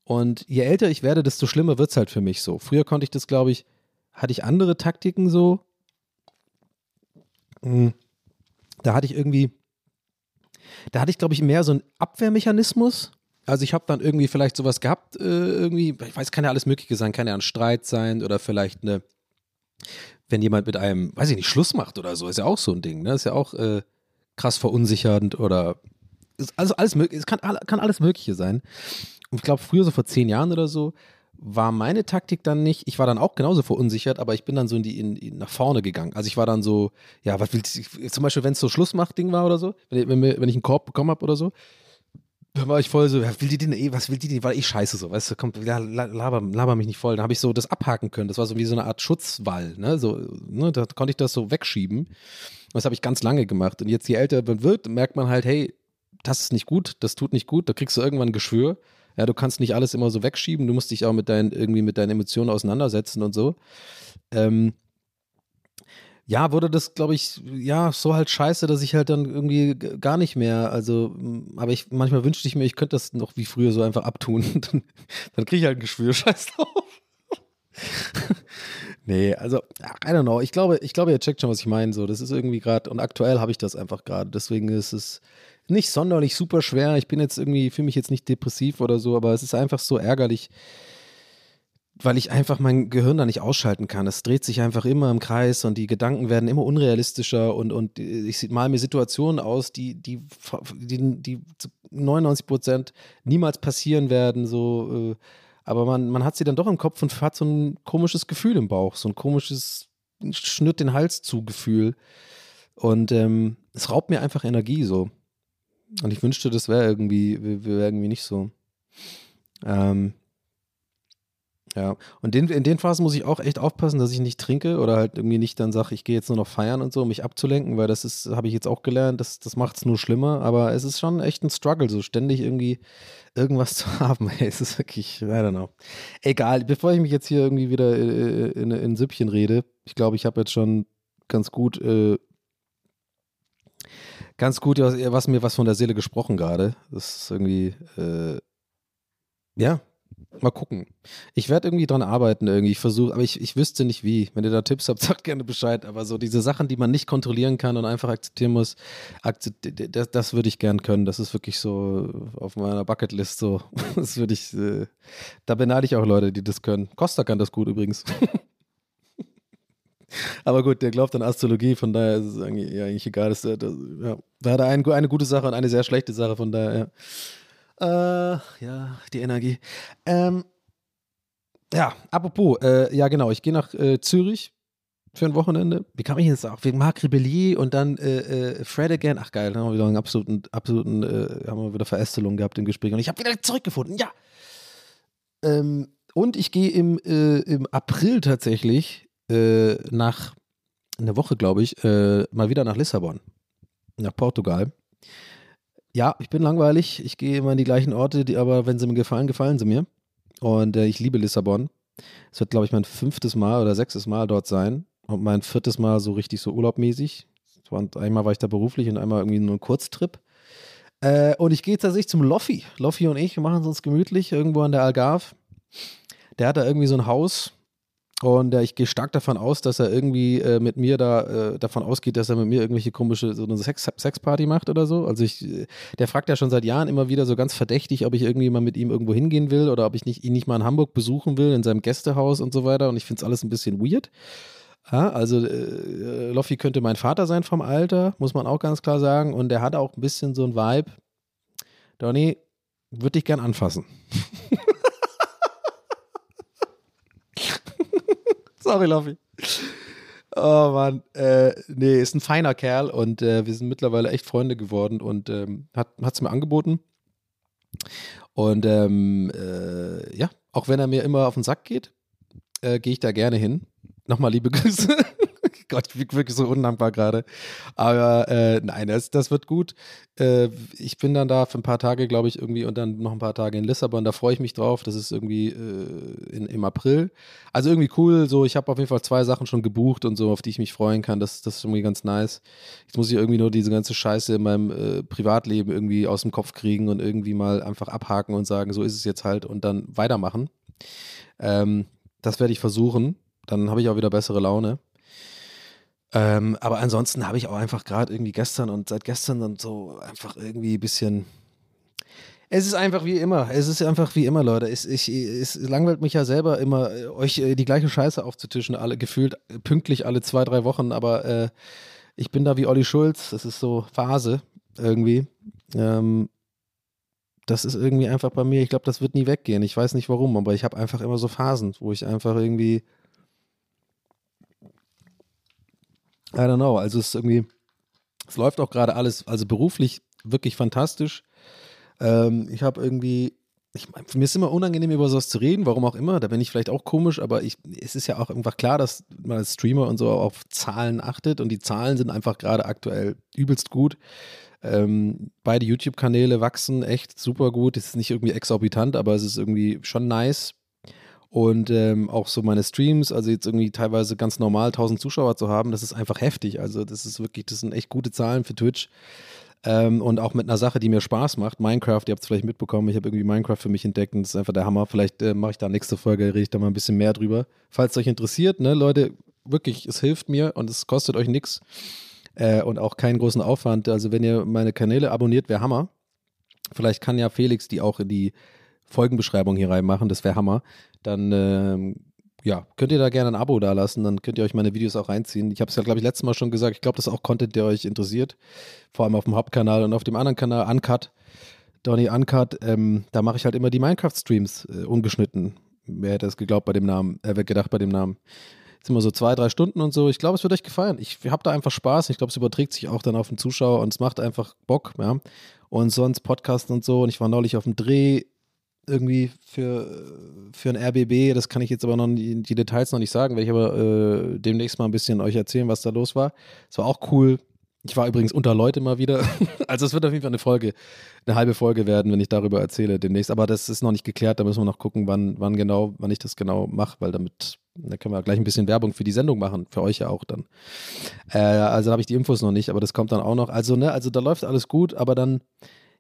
Und je älter ich werde, desto schlimmer wird es halt für mich so. Früher konnte ich das, glaube ich, hatte ich andere Taktiken so. Hm. Da hatte ich irgendwie, da hatte ich, glaube ich, mehr so einen Abwehrmechanismus. Also ich habe dann irgendwie vielleicht sowas gehabt, äh, irgendwie, ich weiß, kann ja alles Mögliche sein, kann ja ein Streit sein oder vielleicht eine, wenn jemand mit einem, weiß ich nicht, Schluss macht oder so, ist ja auch so ein Ding, ne? Ist ja auch äh, krass verunsichernd oder also alles möglich, es kann, kann alles Mögliche sein. Und ich glaube, früher, so vor zehn Jahren oder so, war meine Taktik dann nicht, ich war dann auch genauso verunsichert, aber ich bin dann so in die, in, in nach vorne gegangen. Also ich war dann so, ja, was willst du, zum Beispiel, wenn es so Schlussmacht-Ding war oder so, wenn, wenn, wenn ich einen Korb bekommen habe oder so, dann war ich voll so, will die denn eh, was will die denn, war ich scheiße so, weißt du, komm, laber, laber mich nicht voll. Dann habe ich so das abhaken können. Das war so wie so eine Art Schutzwall, ne, so, ne, da konnte ich das so wegschieben. das habe ich ganz lange gemacht. Und jetzt, je älter man wird, merkt man halt, hey, das ist nicht gut, das tut nicht gut, da kriegst du irgendwann ein Geschwür. Ja, du kannst nicht alles immer so wegschieben, du musst dich auch mit deinen, irgendwie mit deinen Emotionen auseinandersetzen und so. Ähm, ja, wurde das, glaube ich, ja, so halt scheiße, dass ich halt dann irgendwie gar nicht mehr, also, aber ich, manchmal wünschte ich mir, ich könnte das noch wie früher so einfach abtun. dann, dann kriege ich halt ein Geschwür, scheiß drauf. nee, also, I don't know. Ich glaube, ich glaube, ihr checkt schon, was ich meine. So, das ist irgendwie gerade, und aktuell habe ich das einfach gerade. Deswegen ist es nicht sonderlich super schwer. Ich bin jetzt irgendwie, fühle mich jetzt nicht depressiv oder so, aber es ist einfach so ärgerlich, weil ich einfach mein Gehirn da nicht ausschalten kann. Es dreht sich einfach immer im Kreis und die Gedanken werden immer unrealistischer und, und ich mal mir Situationen aus, die, die, die, die zu 99 Prozent niemals passieren werden, so, äh, aber man, man hat sie dann doch im Kopf und hat so ein komisches Gefühl im Bauch, so ein komisches Schnitt den Hals zu Gefühl. Und ähm, es raubt mir einfach Energie so. Und ich wünschte, das wäre irgendwie, wäre irgendwie nicht so. Ähm, ja, und den, in den Phasen muss ich auch echt aufpassen, dass ich nicht trinke oder halt irgendwie nicht dann sage, ich gehe jetzt nur noch feiern und so, um mich abzulenken, weil das ist, habe ich jetzt auch gelernt, das, das macht es nur schlimmer, aber es ist schon echt ein Struggle, so ständig irgendwie irgendwas zu haben. Es ist wirklich, I don't know. Egal, bevor ich mich jetzt hier irgendwie wieder äh, in, in, in Süppchen rede, ich glaube, ich habe jetzt schon ganz gut, äh, ganz gut, was, was, mir was von der Seele gesprochen gerade. Das ist irgendwie, äh, ja, Mal gucken. Ich werde irgendwie dran arbeiten, irgendwie. Ich versuche, aber ich, ich wüsste nicht wie. Wenn ihr da Tipps habt, sagt gerne Bescheid. Aber so diese Sachen, die man nicht kontrollieren kann und einfach akzeptieren muss, akzept, das, das würde ich gern können. Das ist wirklich so auf meiner Bucketlist so. Das würde ich, äh, da beneide ich auch Leute, die das können. Costa kann das gut übrigens. Aber gut, der glaubt an Astrologie, von daher ist es eigentlich, ja, eigentlich egal. Das, das, ja. Da hat er ein, eine gute Sache und eine sehr schlechte Sache, von daher, ja. Äh, ja, die Energie. Ähm, ja, apropos, äh, ja genau, ich gehe nach äh, Zürich für ein Wochenende. Wie kam ich jetzt auch? Wegen Marc Rebellier und dann äh, äh, Fred again. Ach geil, dann haben wir wieder einen absoluten, absoluten, äh, haben wir wieder Verästelung gehabt im Gespräch. Und ich habe wieder zurückgefunden, ja. Ähm, und ich gehe im, äh, im April tatsächlich äh, nach einer Woche, glaube ich, äh, mal wieder nach Lissabon, nach Portugal. Ja, ich bin langweilig. Ich gehe immer an die gleichen Orte, die aber, wenn sie mir gefallen, gefallen sie mir. Und äh, ich liebe Lissabon. Es wird, glaube ich, mein fünftes Mal oder sechstes Mal dort sein. Und mein viertes Mal so richtig so urlaubmäßig. Einmal war ich da beruflich und einmal irgendwie nur ein Kurztrip. Äh, und ich gehe tatsächlich zum Loffi. Loffi und ich machen es uns gemütlich irgendwo an der Algarve. Der hat da irgendwie so ein Haus und äh, ich gehe stark davon aus, dass er irgendwie äh, mit mir da äh, davon ausgeht, dass er mit mir irgendwelche komische so eine Sex Sexparty macht oder so. Also ich, äh, der fragt ja schon seit Jahren immer wieder so ganz verdächtig, ob ich irgendwie mal mit ihm irgendwo hingehen will oder ob ich nicht, ihn nicht mal in Hamburg besuchen will, in seinem Gästehaus und so weiter. Und ich finde es alles ein bisschen weird. Ja, also äh, Loffi könnte mein Vater sein vom Alter, muss man auch ganz klar sagen. Und der hat auch ein bisschen so ein Vibe. Donny, würde dich gern anfassen. Sorry, Loffi. Oh Mann, äh, nee, ist ein feiner Kerl und äh, wir sind mittlerweile echt Freunde geworden und ähm, hat es mir angeboten. Und ähm, äh, ja, auch wenn er mir immer auf den Sack geht, äh, gehe ich da gerne hin. Nochmal liebe Grüße. Gott, ich bin wirklich so undankbar gerade. Aber äh, nein, das, das wird gut. Äh, ich bin dann da für ein paar Tage, glaube ich, irgendwie und dann noch ein paar Tage in Lissabon. Da freue ich mich drauf. Das ist irgendwie äh, in, im April. Also irgendwie cool. So, ich habe auf jeden Fall zwei Sachen schon gebucht und so, auf die ich mich freuen kann. Das, das ist irgendwie ganz nice. Jetzt muss ich irgendwie nur diese ganze Scheiße in meinem äh, Privatleben irgendwie aus dem Kopf kriegen und irgendwie mal einfach abhaken und sagen, so ist es jetzt halt und dann weitermachen. Ähm, das werde ich versuchen. Dann habe ich auch wieder bessere Laune. Ähm, aber ansonsten habe ich auch einfach gerade irgendwie gestern und seit gestern dann so einfach irgendwie ein bisschen. Es ist einfach wie immer. Es ist einfach wie immer, Leute. Es, ich, es langweilt mich ja selber immer, äh, euch äh, die gleiche Scheiße aufzutischen, alle gefühlt pünktlich alle zwei, drei Wochen. Aber äh, ich bin da wie Olli Schulz. Das ist so Phase irgendwie. Ähm, das ist irgendwie einfach bei mir. Ich glaube, das wird nie weggehen. Ich weiß nicht warum, aber ich habe einfach immer so Phasen, wo ich einfach irgendwie I don't know. Also es ist irgendwie, es läuft auch gerade alles, also beruflich wirklich fantastisch. Ähm, ich habe irgendwie, ich, mir ist immer unangenehm, über sowas zu reden, warum auch immer. Da bin ich vielleicht auch komisch, aber ich, es ist ja auch einfach klar, dass man als Streamer und so auf Zahlen achtet und die Zahlen sind einfach gerade aktuell übelst gut. Ähm, beide YouTube-Kanäle wachsen echt super gut. Es ist nicht irgendwie exorbitant, aber es ist irgendwie schon nice. Und ähm, auch so meine Streams, also jetzt irgendwie teilweise ganz normal 1000 Zuschauer zu haben, das ist einfach heftig. Also das ist wirklich, das sind echt gute Zahlen für Twitch. Ähm, und auch mit einer Sache, die mir Spaß macht, Minecraft, ihr habt es vielleicht mitbekommen, ich habe irgendwie Minecraft für mich entdeckt und das ist einfach der Hammer. Vielleicht äh, mache ich da nächste Folge, rede ich da mal ein bisschen mehr drüber. Falls es euch interessiert, ne, Leute, wirklich, es hilft mir und es kostet euch nichts äh, und auch keinen großen Aufwand. Also wenn ihr meine Kanäle abonniert, wäre Hammer. Vielleicht kann ja Felix die auch in die Folgenbeschreibung hier reinmachen, das wäre Hammer. Dann ähm, ja, könnt ihr da gerne ein Abo da lassen, dann könnt ihr euch meine Videos auch reinziehen. Ich habe es ja, glaube ich, letztes Mal schon gesagt. Ich glaube, das ist auch Content, der euch interessiert. Vor allem auf dem Hauptkanal und auf dem anderen Kanal, Uncut, Donny Uncut, ähm, da mache ich halt immer die Minecraft-Streams äh, ungeschnitten. Wer hätte es geglaubt bei dem Namen, äh, wer gedacht bei dem Namen. Jetzt immer so zwei, drei Stunden und so. Ich glaube, es wird euch gefallen. Ich habe da einfach Spaß. Ich glaube, es überträgt sich auch dann auf den Zuschauer und es macht einfach Bock, ja. Und sonst Podcast und so. Und ich war neulich auf dem Dreh irgendwie für, für ein RBB, das kann ich jetzt aber noch die, die Details noch nicht sagen, werde ich aber äh, demnächst mal ein bisschen euch erzählen, was da los war. Es war auch cool. Ich war übrigens unter Leute mal wieder. Also es wird auf jeden Fall eine Folge, eine halbe Folge werden, wenn ich darüber erzähle demnächst. Aber das ist noch nicht geklärt, da müssen wir noch gucken, wann, wann genau, wann ich das genau mache, weil damit, da können wir gleich ein bisschen Werbung für die Sendung machen, für euch ja auch dann. Äh, also da habe ich die Infos noch nicht, aber das kommt dann auch noch. Also, ne, also da läuft alles gut, aber dann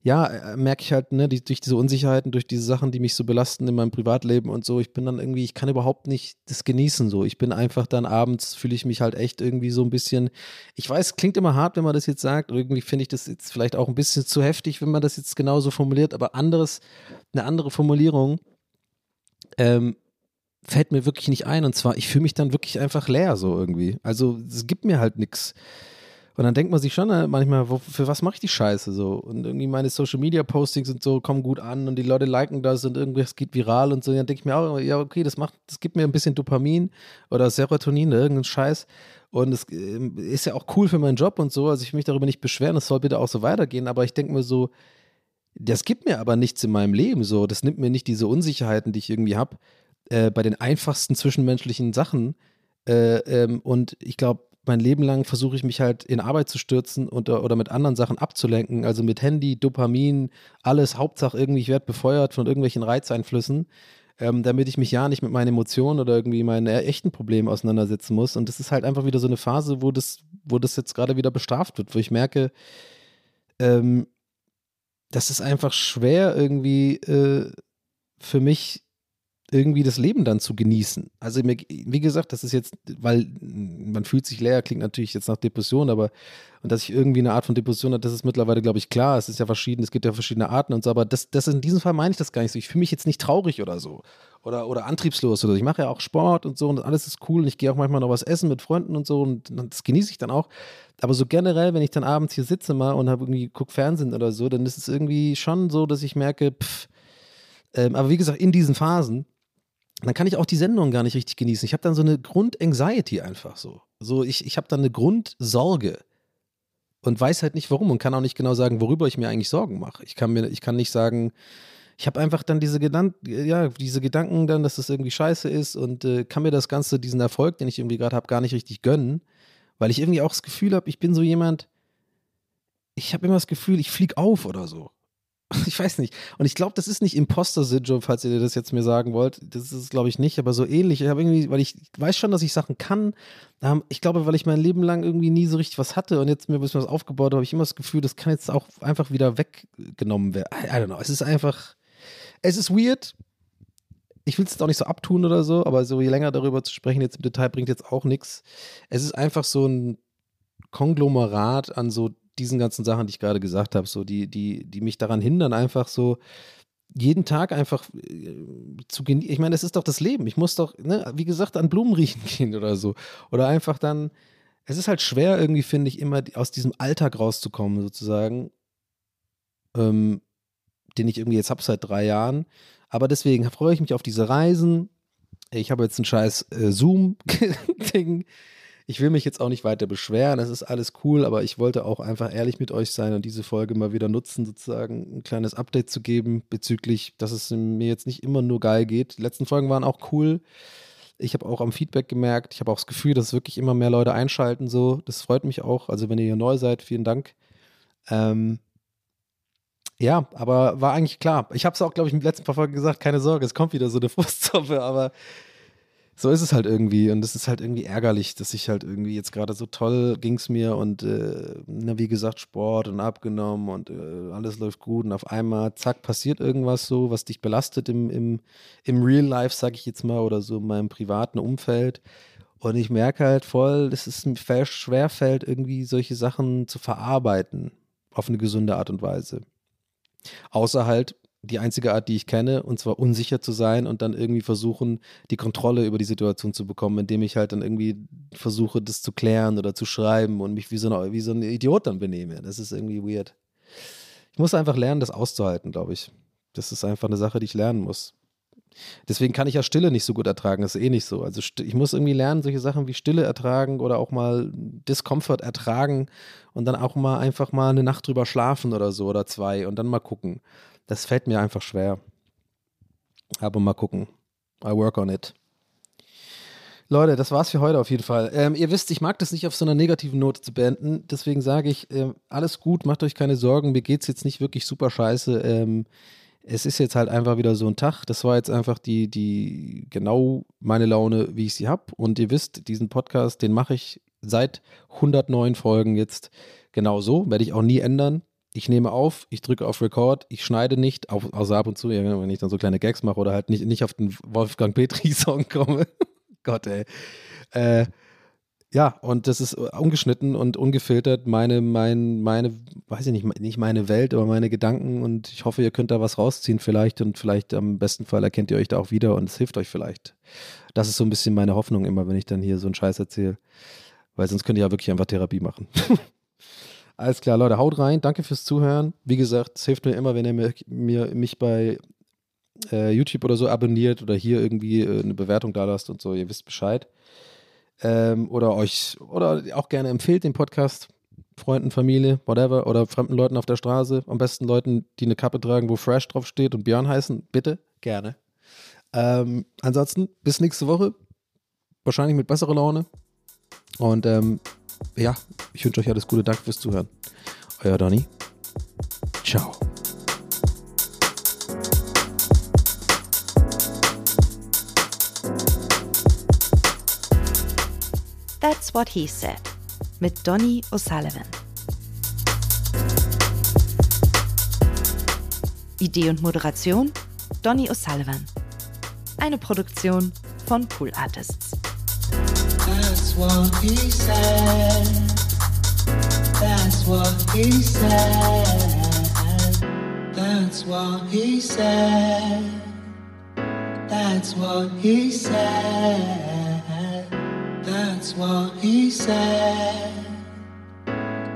ja, äh, merke ich halt, ne, die, durch diese Unsicherheiten, durch diese Sachen, die mich so belasten in meinem Privatleben und so, ich bin dann irgendwie, ich kann überhaupt nicht das genießen so. Ich bin einfach dann abends, fühle ich mich halt echt irgendwie so ein bisschen, ich weiß, klingt immer hart, wenn man das jetzt sagt, irgendwie finde ich das jetzt vielleicht auch ein bisschen zu heftig, wenn man das jetzt genauso formuliert, aber anderes, eine andere Formulierung, ähm, fällt mir wirklich nicht ein. Und zwar, ich fühle mich dann wirklich einfach leer so irgendwie. Also es gibt mir halt nichts. Und dann denkt man sich schon äh, manchmal, wo, für was mache ich die Scheiße so? Und irgendwie meine Social Media Postings und so kommen gut an und die Leute liken das und irgendwas geht viral und so. Und dann denke ich mir auch, ja, okay, das macht, das gibt mir ein bisschen Dopamin oder Serotonin oder irgendein Scheiß. Und es äh, ist ja auch cool für meinen Job und so. Also ich will mich darüber nicht beschweren, es soll bitte auch so weitergehen, aber ich denke mir so, das gibt mir aber nichts in meinem Leben so. Das nimmt mir nicht diese Unsicherheiten, die ich irgendwie habe, äh, bei den einfachsten zwischenmenschlichen Sachen. Äh, ähm, und ich glaube, mein Leben lang versuche ich mich halt in Arbeit zu stürzen und, oder mit anderen Sachen abzulenken, also mit Handy, Dopamin, alles, Hauptsache irgendwie, ich werde befeuert von irgendwelchen Reizeinflüssen, ähm, damit ich mich ja nicht mit meinen Emotionen oder irgendwie meinen echten Problemen auseinandersetzen muss. Und das ist halt einfach wieder so eine Phase, wo das, wo das jetzt gerade wieder bestraft wird, wo ich merke, ähm, das ist einfach schwer irgendwie äh, für mich irgendwie das Leben dann zu genießen. Also mir, wie gesagt, das ist jetzt, weil man fühlt sich leer, klingt natürlich jetzt nach Depression, aber und dass ich irgendwie eine Art von Depression habe, das ist mittlerweile, glaube ich, klar. Es ist ja verschieden, es gibt ja verschiedene Arten und so, aber das, das in diesem Fall meine ich das gar nicht so. Ich fühle mich jetzt nicht traurig oder so. Oder, oder antriebslos oder so. Ich mache ja auch Sport und so und alles ist cool und ich gehe auch manchmal noch was essen mit Freunden und so und das genieße ich dann auch. Aber so generell, wenn ich dann abends hier sitze mal und habe irgendwie guck Fernsehen oder so, dann ist es irgendwie schon so, dass ich merke, pff, ähm, aber wie gesagt, in diesen Phasen, dann kann ich auch die Sendung gar nicht richtig genießen. Ich habe dann so eine Grund-Anxiety einfach so. So, ich, ich habe dann eine Grundsorge und weiß halt nicht warum und kann auch nicht genau sagen, worüber ich mir eigentlich Sorgen mache. Ich kann mir, ich kann nicht sagen, ich habe einfach dann diese Gedanken, ja, diese Gedanken dann, dass das irgendwie scheiße ist und äh, kann mir das Ganze, diesen Erfolg, den ich irgendwie gerade habe, gar nicht richtig gönnen, weil ich irgendwie auch das Gefühl habe, ich bin so jemand, ich habe immer das Gefühl, ich fliege auf oder so. Ich weiß nicht. Und ich glaube, das ist nicht Imposter-Syndrom, falls ihr das jetzt mir sagen wollt. Das ist, glaube ich, nicht, aber so ähnlich. Ich habe irgendwie, weil ich weiß schon, dass ich Sachen kann. Ich glaube, weil ich mein Leben lang irgendwie nie so richtig was hatte und jetzt mir ein bisschen was aufgebaut habe, habe ich immer das Gefühl, das kann jetzt auch einfach wieder weggenommen werden. I, I don't know. Es ist einfach, es ist weird. Ich will es jetzt auch nicht so abtun oder so, aber so je länger darüber zu sprechen, jetzt im Detail bringt jetzt auch nichts. Es ist einfach so ein Konglomerat an so diesen ganzen Sachen, die ich gerade gesagt habe, so die, die, die mich daran hindern, einfach so jeden Tag einfach äh, zu genießen. Ich meine, das ist doch das Leben. Ich muss doch, ne, wie gesagt, an Blumen riechen gehen oder so. Oder einfach dann, es ist halt schwer irgendwie, finde ich, immer aus diesem Alltag rauszukommen, sozusagen, ähm, den ich irgendwie jetzt habe seit drei Jahren. Aber deswegen freue ich mich auf diese Reisen. Ich habe jetzt ein scheiß äh, Zoom-Ding ich will mich jetzt auch nicht weiter beschweren, es ist alles cool, aber ich wollte auch einfach ehrlich mit euch sein und diese Folge mal wieder nutzen, sozusagen ein kleines Update zu geben bezüglich, dass es mir jetzt nicht immer nur geil geht. Die letzten Folgen waren auch cool. Ich habe auch am Feedback gemerkt, ich habe auch das Gefühl, dass wirklich immer mehr Leute einschalten, so. Das freut mich auch. Also, wenn ihr hier neu seid, vielen Dank. Ähm, ja, aber war eigentlich klar. Ich habe es auch, glaube ich, im letzten paar Folgen gesagt, keine Sorge, es kommt wieder so eine Frustsuppe, aber so ist es halt irgendwie und es ist halt irgendwie ärgerlich, dass ich halt irgendwie jetzt gerade so toll ging es mir und äh, na, wie gesagt Sport und abgenommen und äh, alles läuft gut und auf einmal zack passiert irgendwas so, was dich belastet im, im, im Real Life, sag ich jetzt mal, oder so in meinem privaten Umfeld und ich merke halt voll, es mir schwer fällt, irgendwie solche Sachen zu verarbeiten auf eine gesunde Art und Weise. Außer halt die einzige Art, die ich kenne, und zwar unsicher zu sein und dann irgendwie versuchen, die Kontrolle über die Situation zu bekommen, indem ich halt dann irgendwie versuche, das zu klären oder zu schreiben und mich wie so, eine, wie so ein Idiot dann benehme. Das ist irgendwie weird. Ich muss einfach lernen, das auszuhalten, glaube ich. Das ist einfach eine Sache, die ich lernen muss. Deswegen kann ich ja Stille nicht so gut ertragen. Das ist eh nicht so. Also ich muss irgendwie lernen, solche Sachen wie Stille ertragen oder auch mal Discomfort ertragen und dann auch mal einfach mal eine Nacht drüber schlafen oder so oder zwei und dann mal gucken. Das fällt mir einfach schwer. Aber mal gucken. I work on it. Leute, das war's für heute auf jeden Fall. Ähm, ihr wisst, ich mag das nicht auf so einer negativen Note zu beenden. Deswegen sage ich, äh, alles gut, macht euch keine Sorgen. Mir geht's jetzt nicht wirklich super scheiße. Ähm, es ist jetzt halt einfach wieder so ein Tag. Das war jetzt einfach die, die genau meine Laune, wie ich sie habe. Und ihr wisst, diesen Podcast, den mache ich seit 109 Folgen jetzt genau so. Werde ich auch nie ändern ich nehme auf, ich drücke auf Record, ich schneide nicht, auf, außer ab und zu, wenn ich dann so kleine Gags mache oder halt nicht, nicht auf den Wolfgang Petri-Song komme. Gott, ey. Äh, Ja, und das ist ungeschnitten und ungefiltert meine, mein, meine, weiß ich nicht, nicht meine Welt, aber meine Gedanken und ich hoffe, ihr könnt da was rausziehen vielleicht und vielleicht am besten Fall erkennt ihr euch da auch wieder und es hilft euch vielleicht. Das ist so ein bisschen meine Hoffnung immer, wenn ich dann hier so einen Scheiß erzähle, weil sonst könnt ihr ja wirklich einfach Therapie machen. Alles klar, Leute, haut rein. Danke fürs Zuhören. Wie gesagt, es hilft mir immer, wenn ihr mir, mir mich bei äh, YouTube oder so abonniert oder hier irgendwie äh, eine Bewertung da lasst und so. Ihr wisst Bescheid. Ähm, oder euch, oder auch gerne empfehlt den Podcast Freunden, Familie, whatever, oder fremden Leuten auf der Straße. Am besten Leuten, die eine Kappe tragen, wo Fresh drauf steht und Björn heißen. Bitte, gerne. Ähm, ansonsten, bis nächste Woche. Wahrscheinlich mit besserer Laune. Und ähm, ja, ich wünsche euch alles Gute. Danke fürs Zuhören. Euer Donny. Ciao. That's What He Said mit Donny O'Sullivan. Idee und Moderation Donny O'Sullivan. Eine Produktion von Pool Artists. What he said. That's what he said. That's what he said. That's what he said. That's what he said.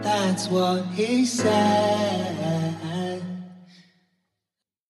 That's what he said.